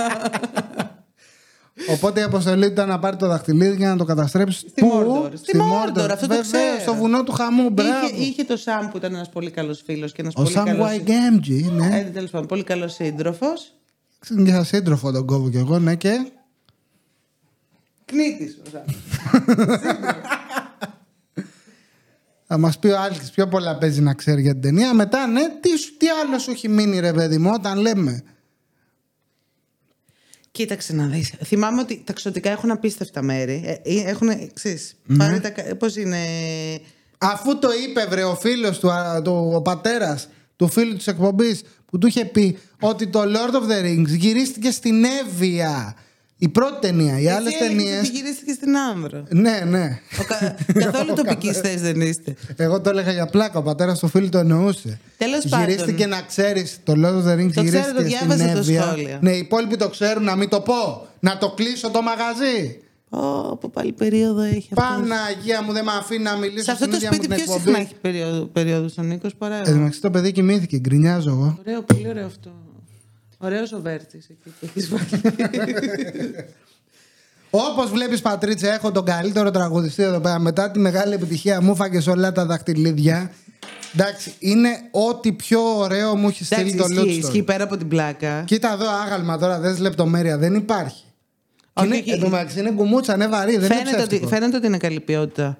Οπότε η αποστολή του ήταν να πάρει το δαχτυλίδι για να το καταστρέψει. Στη Πού; Μόρντορ. Στη Μόρντορ, αυτό το Βεβαίως, ξέρω. Στο βουνό του χαμού, μπράβο. Είχε, είχε το Σαμ που ήταν ένας πολύ καλός φίλος και ένας Ο πολύ Σαμ καλό. Γουάιγκέμτζι, ναι. Ε, τέλος πάντων, πολύ καλός σύντροφος. Για σύντροφο τον κόβω κι εγώ, ναι και. Κνήτης ο Σαμ. Θα μας πει ο Άλκης πιο πολλά παίζει να ξέρει για την ταινία. Μετά, ναι, τι, σου- τι άλλο σου έχει μείνει, ρε παιδί μου, όταν λέμε. Κοίταξε να δεις. Θυμάμαι ότι τα ξωτικά έχουν απίστευτα μέρη. Ε, ε, έχουν, ξέρεις, Ναι. πάρει τα... κα- Πώς είναι... Αφού το είπε, βρε, ο φίλος του, α, το, ο πατέρας του φίλου της εκπομπής, που του είχε πει ότι το Lord of the Rings γυρίστηκε στην Εύβοια. Η πρώτη ταινία. Οι άλλες Εσύ έλεγες ταινίε. ότι γυρίστηκε στην Άνδρο. Ναι, ναι. Ο κα- Καθόλου τοπικιστές δεν είστε. Εγώ το έλεγα για πλάκα. Ο πατέρας του φίλου το εννοούσε. Τέλος πάντων. Γυρίστηκε να ξέρεις. Το Lord of the Rings Το ξέρω, γυρίστηκε το στην διάβασα το Εύβοια. σχόλιο. Ναι, οι υπόλοιποι το ξέρουν να μην το πω. Να το κλείσω το μαγαζί. Ω, από πάλι περίοδο έχει αυτός. Παναγία μου δεν με αφήνει να μιλήσω Σε αυτό στην το ίδια μου σπίτι την πιο εκπομπή. συχνά έχει περίοδο, περίοδος ο Νίκος παρά Εν τω μεταξύ το παιδί κοιμήθηκε, γκρινιάζω εγώ. Ωραίο, πολύ ωραίο αυτό. Ωραίος ο Βέρτης εκεί που έχεις βάλει. Όπως βλέπεις, Πατρίτσα, έχω τον καλύτερο τραγουδιστή εδώ πέρα. Μετά τη μεγάλη επιτυχία μου, φάγες όλα τα δαχτυλίδια. Εντάξει, είναι ό,τι πιο ωραίο μου έχει στείλει Εντάξει, το ισχύει, Λούτστον. ισχύει πέρα από την πλάκα. Κοίτα εδώ, άγαλμα τώρα, δες λεπτομέρεια. Δεν υπάρχει. Όχι, είναι, όχι. εν τω μεταξύ είναι κουμούτσα, είναι βαρύ, δεν είναι Φαίνεται ότι, ψεύτικο. φαίνεται ότι είναι καλή ποιότητα.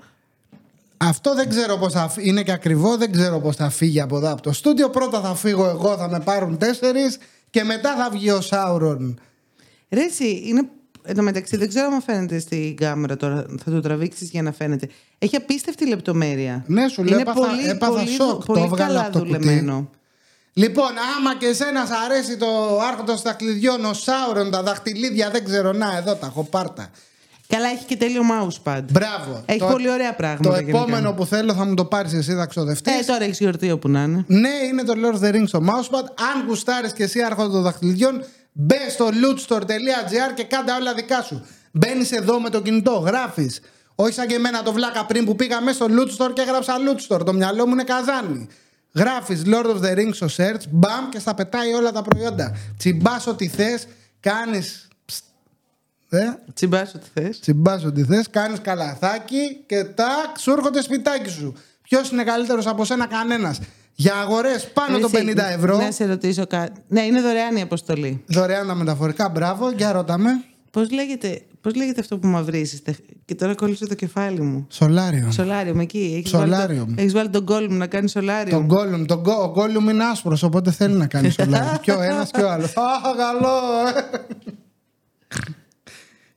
Αυτό δεν ξέρω πώς θα φύ- είναι και ακριβό, δεν ξέρω πώς θα φύγει από εδώ από το στούντιο. Πρώτα θα φύγω εγώ, θα με πάρουν τέσσερις και μετά θα βγει ο Σάουρον. Ρε εσύ, είναι Εν τω μεταξύ, δεν ξέρω αν φαίνεται στην κάμερα τώρα. Θα το τραβήξεις για να φαίνεται. Έχει απίστευτη λεπτομέρεια. Ναι, σου λέω, Είναι έπαθα- πολύ, έπαθα πολύ, σοκ. Το πολύ έβγαλα καλά από το κουτί. δουλεμένο. Λοιπόν, άμα και εσένα σ' αρέσει το άρχοντα δαχτυλιδιών, ο Σάουρον, τα δαχτυλίδια, δεν ξέρω, να εδώ τα έχω πάρτα. Καλά, έχει και τέλειο mousepad. Μπράβο. Έχει Το- πολύ ωραία πράγματα. Το γενικά. επόμενο που θέλω θα μου το πάρεις εσύ, θα ξοδευτεί. Ε, τώρα έχεις γιορτή όπου να είναι. Ναι, είναι το Lord of the Rings στο mousepad. Αν γουστάρεις και εσύ άρχοντα των δαχτυλιδιών, μπε στο lootstore.gr και κάντε όλα δικά σου. Μπαίνεις εδώ με το κινητό, γράφεις. Όχι σαν και εμένα το βλάκα πριν που πήγα μέσα στο loot store και έγραψα loot store. Το μυαλό μου είναι καζάνι. Γράφεις Lord of the Rings στο search, μπαμ και στα πετάει όλα τα προϊόντα. Τσιμπάς ό,τι θες, κάνεις. Ε, Τσιμπάς ό,τι θες. τσιμπάς ό,τι θες, κάνεις καλαθάκι και τάκ, σου έρχονται σπιτάκι σου. Ποιος είναι καλύτερος από σένα, κανένας. Για αγορές πάνω το 50 ευρώ. Να σε ρωτήσω κάτι. Ναι, είναι δωρεάν η αποστολή. Δωρεάν τα μεταφορικά, μπράβο, για ρωτάμε. Πώς λέγεται, πώς λέγεται αυτό που μαυρίζετε. Και τώρα κόλλησε το κεφάλι μου. Σολάριο. Σολάριο, εκεί. Έχεις Σολάριουμ. Βάλει το, έχεις βάλει τον κόλλ μου να κάνει σολάριο. Τον Γκόλουμ, τον Γκο- ο Γκόλουμ είναι άσπρος, οπότε θέλει να κάνει σολάριο. και ο ένας και ο άλλος. Α, καλό!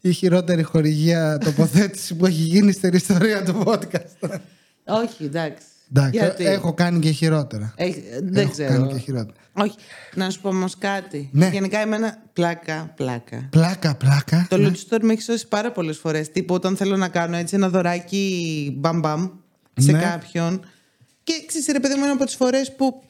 Η χειρότερη χορηγία τοποθέτηση που έχει γίνει στην ιστορία του podcast. Όχι, εντάξει. Εντάξει, Γιατί; έχω κάνει και χειρότερα. Έχει- δεν έχω ξέρω. κάνει και χειρότερα. Όχι. Να σου πω όμως κάτι. Ναι. Γενικά, εμένα πλάκα, πλάκα. Πλάκα, πλάκα. Το Loot Store με έχει σώσει πάρα πολλές φορές. Τύπου όταν θέλω να κάνω έτσι ένα δωράκι μπαμ-μπαμ σε Ναι. κάποιον. Και ξέρεις, ρε παιδί μου, είναι από τις φορές που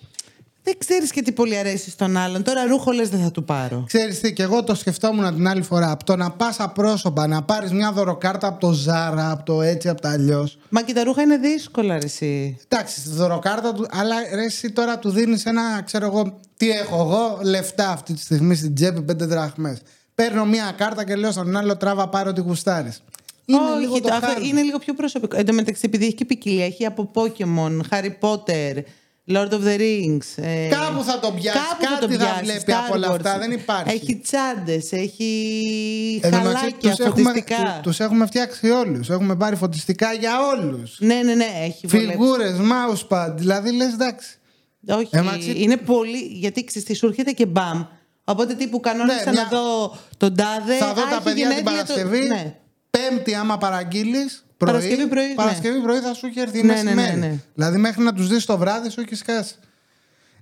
δεν ξέρεις και τι πολύ αρέσει στον άλλον. Τώρα ρούχο λε δεν θα του πάρω. Ξέρεις τι, και εγώ το σκεφτόμουν την άλλη φορά. Από το να πας απρόσωπα, να πάρεις μια δωροκάρτα από το Ζάρα, από το έτσι, από το αλλιώς. Μα και τα ρούχα είναι δύσκολα, ρε, εσύ. Εντάξει, στη δωροκάρτα του, αλλά ρε, εσύ τώρα του δίνεις ένα, ξέρω εγώ, τι έχω εγώ, λεφτά αυτή τη στιγμή στην τσέπη, πέντε δραχμές. Παίρνω μια κάρτα και λέω στον άλλο τράβα πάρω ό,τι γουστάρεις. Είναι Όχι, λίγο το αυτό χάρη. είναι λίγο πιο προσωπικό. Εν τω μεταξύ, επειδή έχει και ποικιλία, έχει από Pokemon, Harry Potter, Lord of the Rings. ε, Κάπου θα το πιάσει, κάπου κάτι το θα πιάσει, βλέπει Star από όλα Wars. αυτά, δεν υπάρχει. Έχει τσάντες, έχει Εν τω μεταξύ, χαλάκια, τους έχουμε, φωτιστικά. του- τους έχουμε φτιάξει όλους. Έχουμε πάρει φωτιστικά για όλους. Ναι, ναι, ναι, έχει βολέψει. Φιγούρες, mousepad. Δηλαδή λες εντάξει. Όχι, Ε, μα τσι- είναι πολύ. Γιατί ξέρεις, τι σου έρχεται και μπαμ. Οπότε τύπου κανόνισα Ναι, μια- να δω τον τάδε. θα δω α, τα έχει παιδιά την γενέθλια το- Παρασκευή. Ναι. Πέμπτη, άμα παραγγείλεις. Πρωί, Παρασκευή πρωί, ναι. Παρασκευή πρωί θα σου έχει έρθει Ναι, ναι, ναι, ναι, ναι. Δηλαδή μέχρι να τους δεις το βράδυ σου έχεις σκάσει.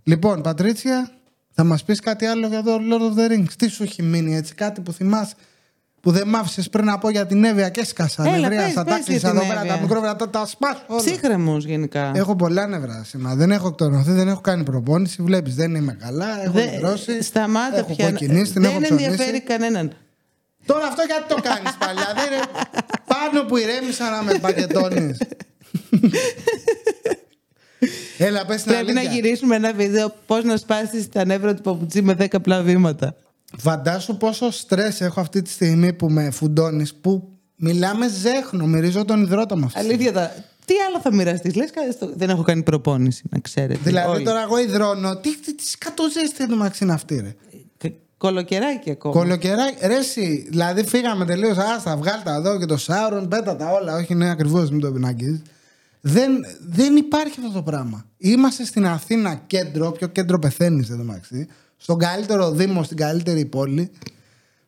Λοιπόν, Πατρίτσια, θα μας πεις κάτι άλλο για το Lord of the Rings. Τι σου έχει μείνει έτσι, κάτι που θυμάσαι που δεν μ' άφησες πριν να πω για την Εύβοια και έσκασα. Έλα, Νευρία, πες, θα πες τα για κλείσω την εδώ πέρα, Εύβοια. τα μικρόβρα, τα, τα σπάσω όλα. Ψύχρεμος γενικά. Έχω πολλά νευρά σήμερα. Δεν έχω εκτονωθεί, δεν έχω κάνει προπόνηση. Βλέπεις, δεν είμαι καλά. Έχω Δεν- νευρώσει. Σταμάτα έχω πια. κοκκινήσει, την δεν έχω ψωνίσει. ενδιαφέρει κανέναν. Τώρα αυτό γιατί το κάνεις πάλι. Δηλαδή, ρε, πάνω που ηρέμησα να με πακετώνεις. Έλα, πες την Πρέπει να αλήθεια. γυρίσουμε ένα βίντεο πώς να σπάσεις τα νεύρα του παπουτσί με 10 απλά βήματα. Φαντάσου πόσο στρες έχω αυτή τη στιγμή που με φουντώνεις που μιλάμε ζέχνο, μυρίζω τον υδρότα μου. Αλήθεια τώρα. Τι άλλο θα μοιραστείς, λες. Δεν έχω κάνει προπόνηση, να ξέρετε. Δηλαδή όλοι. τώρα εγώ υδρώνω. Τι, τι, τι σκατοζέστη είναι μεταξύ είναι αυτή, ρε. Κα- Κολοκεράκι ακόμα. Κολοκεράκι, ρε εσύ, δηλαδή φύγαμε τελείως. Άστα, βγάλ τα εδώ και το Σάουρον, πέτα τα όλα. Όχι, ναι, ακριβώς, μην το πεινακίζει. Δεν, δεν υπάρχει αυτό το πράγμα. Είμαστε στην Αθήνα κέντρο, πιο κέντρο πεθαίνεις εδώ μεταξύ. Στον καλύτερο Δήμο, στην καλύτερη πόλη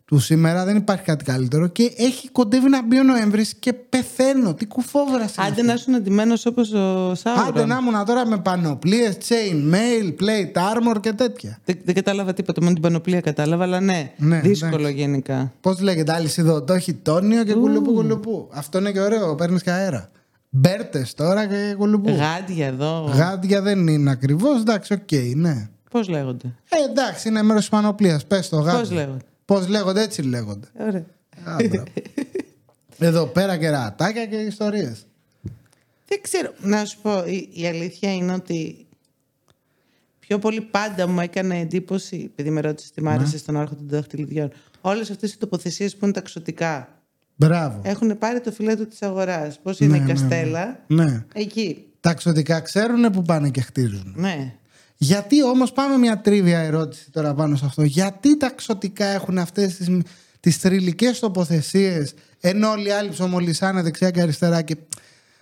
του σήμερα. Δεν υπάρχει κάτι καλύτερο. Και έχει κοντεύει να μπει ο Νοέμβρης και πεθαίνω. Τι κουφόβρα είναι Άντε αυτή. να ήσουν αντιμένο όπως ο Σάουρον. Άντε να ήμουν τώρα με πανοπλίες, chain mail, plate armor και τέτοια. Δεν, δεν κατάλαβα τίποτα, μόνο την πανοπλία κατάλαβα, αλλά ναι, Ναι, δύσκολο εντάξει. γενικά. Πώς λέγεται, άλλη εδώ, το έχει τόνιο και κουλουπού κουλουπού. Αυτό είναι και ωραίο, παίρνεις και αέρα. Μπέρτες τώρα και κουλουπού. Γάντια εδώ. Γάντια δεν είναι ακριβώς, εντάξει, οκ, ναι. Πώς λέγονται; Ε, εντάξει, είναι μέρος της πανοπλίας. Πες το γάντια. Πώς λέγονται; Πώς λέγονται, έτσι λέγονται. Ωραία. Άντρα. Εδώ πέρα κερατάκια και ιστορίες. Δεν ξέρω. Να σου πω, η, η αλήθεια είναι ότι πιο πολύ πάντα μου έκανε εντύπωση, επειδή με ρώτησες τι μ' άρεσε Ναι. στον Άρχοντα των Δαχτυλιδιών, όλες αυτές οι τοποθεσίες που είναι τα ξωτικά Μπράβο. έχουν πάρει το φιλέτο της αγοράς. Πώς είναι Ναι, η ναι, ναι. Καστέλα, Ναι. εκεί. Τα ξωτικά ξέρουν που πάνε και χτίζουν. Ναι. Γιατί όμως πάμε μια τρίβια ερώτηση τώρα πάνω σε αυτό. Γιατί τα ξωτικά έχουν αυτές τις τις θρηλυκές τοποθεσίες ενώ όλοι οι άλλοι ψωμολισάνε δεξιά και αριστερά και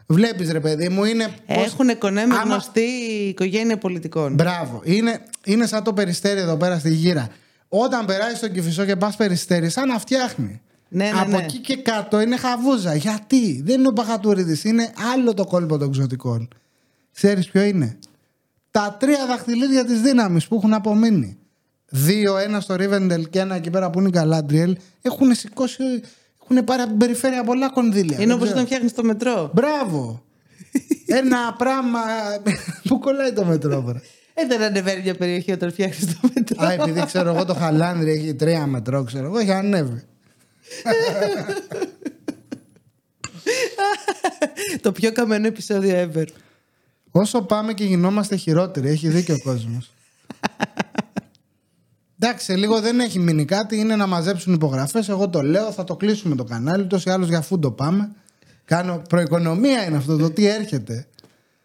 βλέπεις ρε παιδί μου είναι. πως- Έχουν κονέ με άμα- γνωστή οικογένεια πολιτικών. Μπράβο. Είναι, είναι σαν το περιστέρι εδώ πέρα στη γύρα. Όταν περάσεις τον κυφισό και πας περιστέρι, σαν να φτιάχνει. Ναι, ναι, Από ναι. εκεί και κάτω είναι χαβούζα. Γιατί; Δεν είναι ο Παχατουρίδη, είναι άλλο το κόλπο των εξωτικών. Ξέρεις ποιο είναι; Τα τρία δαχτυλίδια της δύναμης που έχουν απομείνει. Δύο, ένα στο Ρίβεντελ και ένα εκεί πέρα που είναι η Γκαλάντριελ, έχουν σηκώσει. Έχουν πάρει από την περιφέρεια πολλά κονδύλια. Είναι Δεν όπως ξέρω. όταν φτιάχνεις το μετρό. Μπράβο! ένα πράγμα που κολλάει το μετρό, βρε. Ε, δεν ανεβαίνει μια περιοχή όταν φτιάχνεις το μετρό. Α, επειδή ξέρω εγώ το χαλάνδρι έχει τρία μετρό, ξέρω εγώ, έχει ανέβει. το πιο καμένο επεισόδιο ever. Όσο πάμε και γινόμαστε χειρότεροι, έχει δίκιο ο κόσμος. Εντάξει, σε λίγο δεν έχει μείνει κάτι, είναι να μαζέψουν υπογραφές. Εγώ το λέω, θα το κλείσουμε το κανάλι. Ούτω ή άλλω για αφού το πάμε. Κάνω προοικονομία είναι αυτό το τι έρχεται.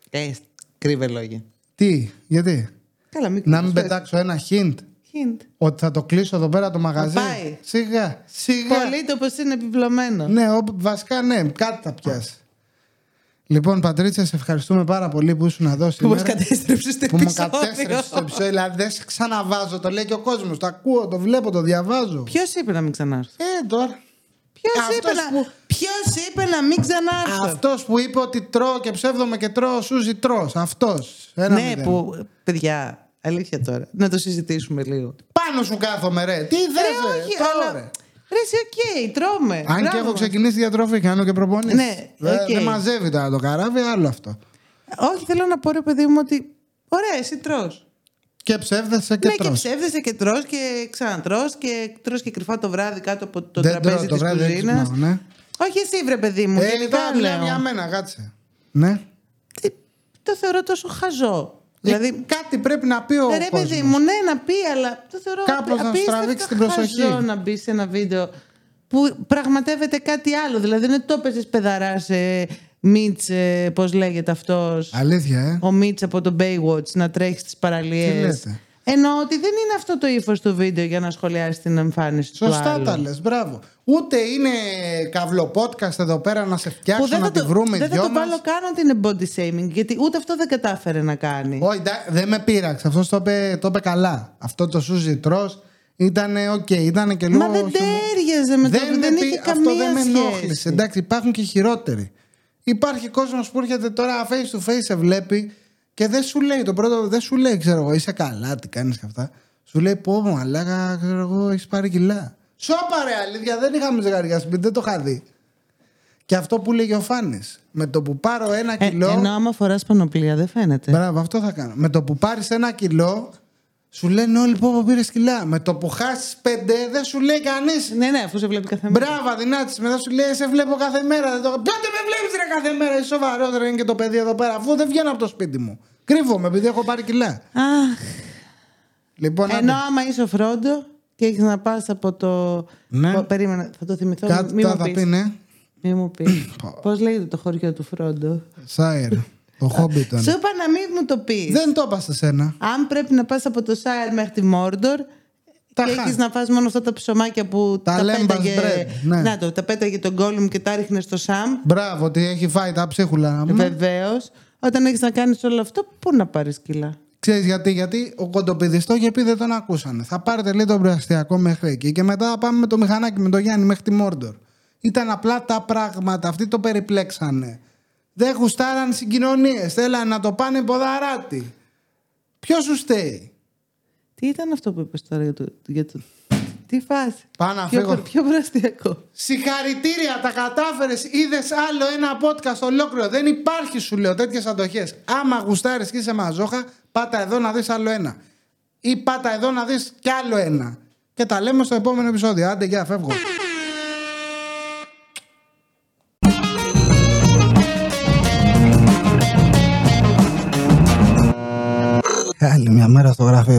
Ε, κρύβε λόγια. Τι, γιατί; Καλά, μην Να μην κρύβεις. πετάξω ένα hint Hint. ότι θα το κλείσω εδώ πέρα το μαγαζί. πάει. Σιγά, σιγά. Πολύ το πως είναι επιπλωμένο. Ναι, ο- βασικά ναι, κάτι θα πιάσει. Λοιπόν, Πατρίτσα, σε ευχαριστούμε πάρα πολύ που ήσουν εδώ Που μας σήμερα. κατέστρεψες στο που μου επεισόδιο. κατέστρεψες το επεισόδιο. Δηλαδή δεν σε ξαναβάζω, το λέει και ο κόσμος. Το ακούω, το βλέπω, το διαβάζω. Ποιος είπε να μην ξανάρθω; Ε, τώρα. Ποιος Αυτός είπε, να... που- Ποιος είπε να μην ξανάρθω; Αυτός που είπε ότι τρώω και ψεύδομαι και τρώω, Σούζι Τρως. Αυτός. ναι, που. Παιδιά, αλήθεια τώρα. Να το συζητήσουμε λίγο. Πάνω σου κάθομαι, ρε. Τι Ρε, δεν όχι, τρώω, αλλά. Ρε. Ρε, εσύ, οκ, τρώμε. Αν και Μπράβο έχω μας. ξεκινήσει διατροφή, κάνω και προπονήσεις. Ναι, Δεν οκ. δεν μαζεύει τώρα το καράβι, άλλο αυτό. Όχι, θέλω να πω, ρε παιδί μου, ότι. Ωραία, εσύ τρως. Και ψεύδεσαι και ναι, και τρως. ψεύδεσαι και τρως και ξανατρως και τρως και κρυφά το βράδυ κάτω από το Δεν τραπέζι τρώω, το της βράδυ δεν κουζίνας. ξυπνάω, ναι. Όχι εσύ, βρε παιδί μου. Ε, γενικά τώρα μιλάμε λέω. για μένα, κάτσε. Ναι. Τι- Το θεωρώ τόσο χαζό. Δηλαδή, Δηλαδή, κάτι πρέπει να πει ο ρε παιδί κόσμος. μου, ναι, να πει, αλλά το θεωρώ Κάπως να σου απίστευτα τραβήξει την προσοχή. χαζό να μπει σε ένα βίντεο που πραγματεύεται κάτι άλλο. Δηλαδή, δεν το έπαιζες παιδαρά ε, Μίτς, ε, πώς λέγεται αυτός, Αλήθεια, ε. ο Μίτς από το Baywatch να τρέχεις στις Τις παραλίες. λέτε; Εννοώ ότι δεν είναι αυτό το ύφος του βίντεο για να σχολιάσει την εμφάνιση του Σωστά άλλου. τα λες, μπράβο. Ούτε είναι καυλο podcast εδώ πέρα να σε Που φτιάξω δεν να θα, τη το, βρούμε οι δεν θα δυο το μας. βάλω καν ότι είναι body shaming, γιατί ούτε αυτό δεν κατάφερε να κάνει. Όχι, εντά- δεν με πείραξε. Αυτός το, είπε- το είπε καλά. Αυτό το Σούζι Τρως ήταν οκ, ήταν και λίγο. Μα δεν χιουμο- ταίριαζε με το δεν δεν με είχε πει- καμία Αυτό δεν με σχέση. ενόχλησε. Εντάξει, υπάρχουν και χειρότεροι. Υπάρχει κόσμος που έρχεται τώρα face to face, σε βλέπει και δεν σου λέει το πρώτο, δεν σου λέει, ξέρω εγώ, είσαι καλά, τι κάνεις και αυτά. Σου λέει, πω, μου, αλλά ξέρω εγώ, έχεις πάρει κιλά. Σώπα ρε, αλήθεια, δεν είχαμε ζευγαριά σπίτι, δεν το είχα δει. Και αυτό που λέγει ο Φάνης. Με το που πάρω ένα Ε, κιλό. ενώ άμα φοράς πανοπλία δεν φαίνεται. Μπράβο, αυτό θα κάνω. Με το που πάρεις ένα κιλό, σου λένε όλοι πω πω πήρες κιλά. Με το που χάσεις πέντε, δεν σου λέει κανείς. Ναι, ναι, αφού σε βλέπει κάθε μέρα. Μπράβο, αδυνάτης. Μετά σου λέει: Σε βλέπω κάθε μέρα. Δεν το... Πότε με βλέπεις ρε κάθε μέρα. Είσαι σοβαρότερο είναι και το παιδί εδώ πέρα. Αφού δεν βγαίνω από το σπίτι μου. Κρύβομαι επειδή έχω πάρει κιλά. Αχ, Λοιπόν, ενώ άντε. άμα είσαι ο Φρόντο και έχεις να πας από το. Ναι. Πω, περίμενα, θα το θυμηθώ. κάτι μη θα, μου θα πεις. πει, ναι. Μη μου πεις. Πώς λέγεται το χωριό του Φρόντο; Σάιρ. Το χόμπι τον. Σου είπα να μην μου το πεις. Δεν το είπα σε σένα. Αν πρέπει να πας από το Σάιρ μέχρι τη Μόρντορ. Τα και χα- έχεις να φας μόνο αυτά τα ψωμάκια που Τα τα, Lembas πέταγε. bread, ναι. Να το, τα πέταγε τον Γκόλουμ και τα ρίχνε στο Σαμ. Μπράβο, ότι έχει φάει τα ψίχουλα. να πούμε. Βεβαίως. Όταν έχεις να κάνεις όλο αυτό, πού να πάρεις κιλά; Ξέρεις γιατί, γιατί ο κοντοπηδής το είχε πει δεν τον ακούσανε. Θα πάρετε λίγο τον προαστιακό μέχρι εκεί και μετά θα πάμε με το μηχανάκι με τον Γιάννη μέχρι τη Μόρντορ. Ήταν απλά τα πράγματα, αυτοί το περιπλέξανε. Δεν γουστάραν συγκοινωνίες. Θέλανε να το πάνε ποδαράτη. Ποιος σου στέει. Τι ήταν αυτό που είπες τώρα για το. Για το... Τι φάση. Πάω να Πιο, φύγω. πιο βραστιακό. Συγχαρητήρια, τα κατάφερες. Είδες άλλο ένα podcast ολόκληρο. Δεν υπάρχει, σου λέω, τέτοιες αντοχές. Άμα γουστάρεις και είσαι μαζόχα, πάτα εδώ να δεις άλλο ένα. Ή πάτα εδώ να δεις κι άλλο ένα. Και τα λέμε στο επόμενο επεισόδιο. Άντε, γεια, φεύγω. Άλλη μια μέρα στο γραφείο.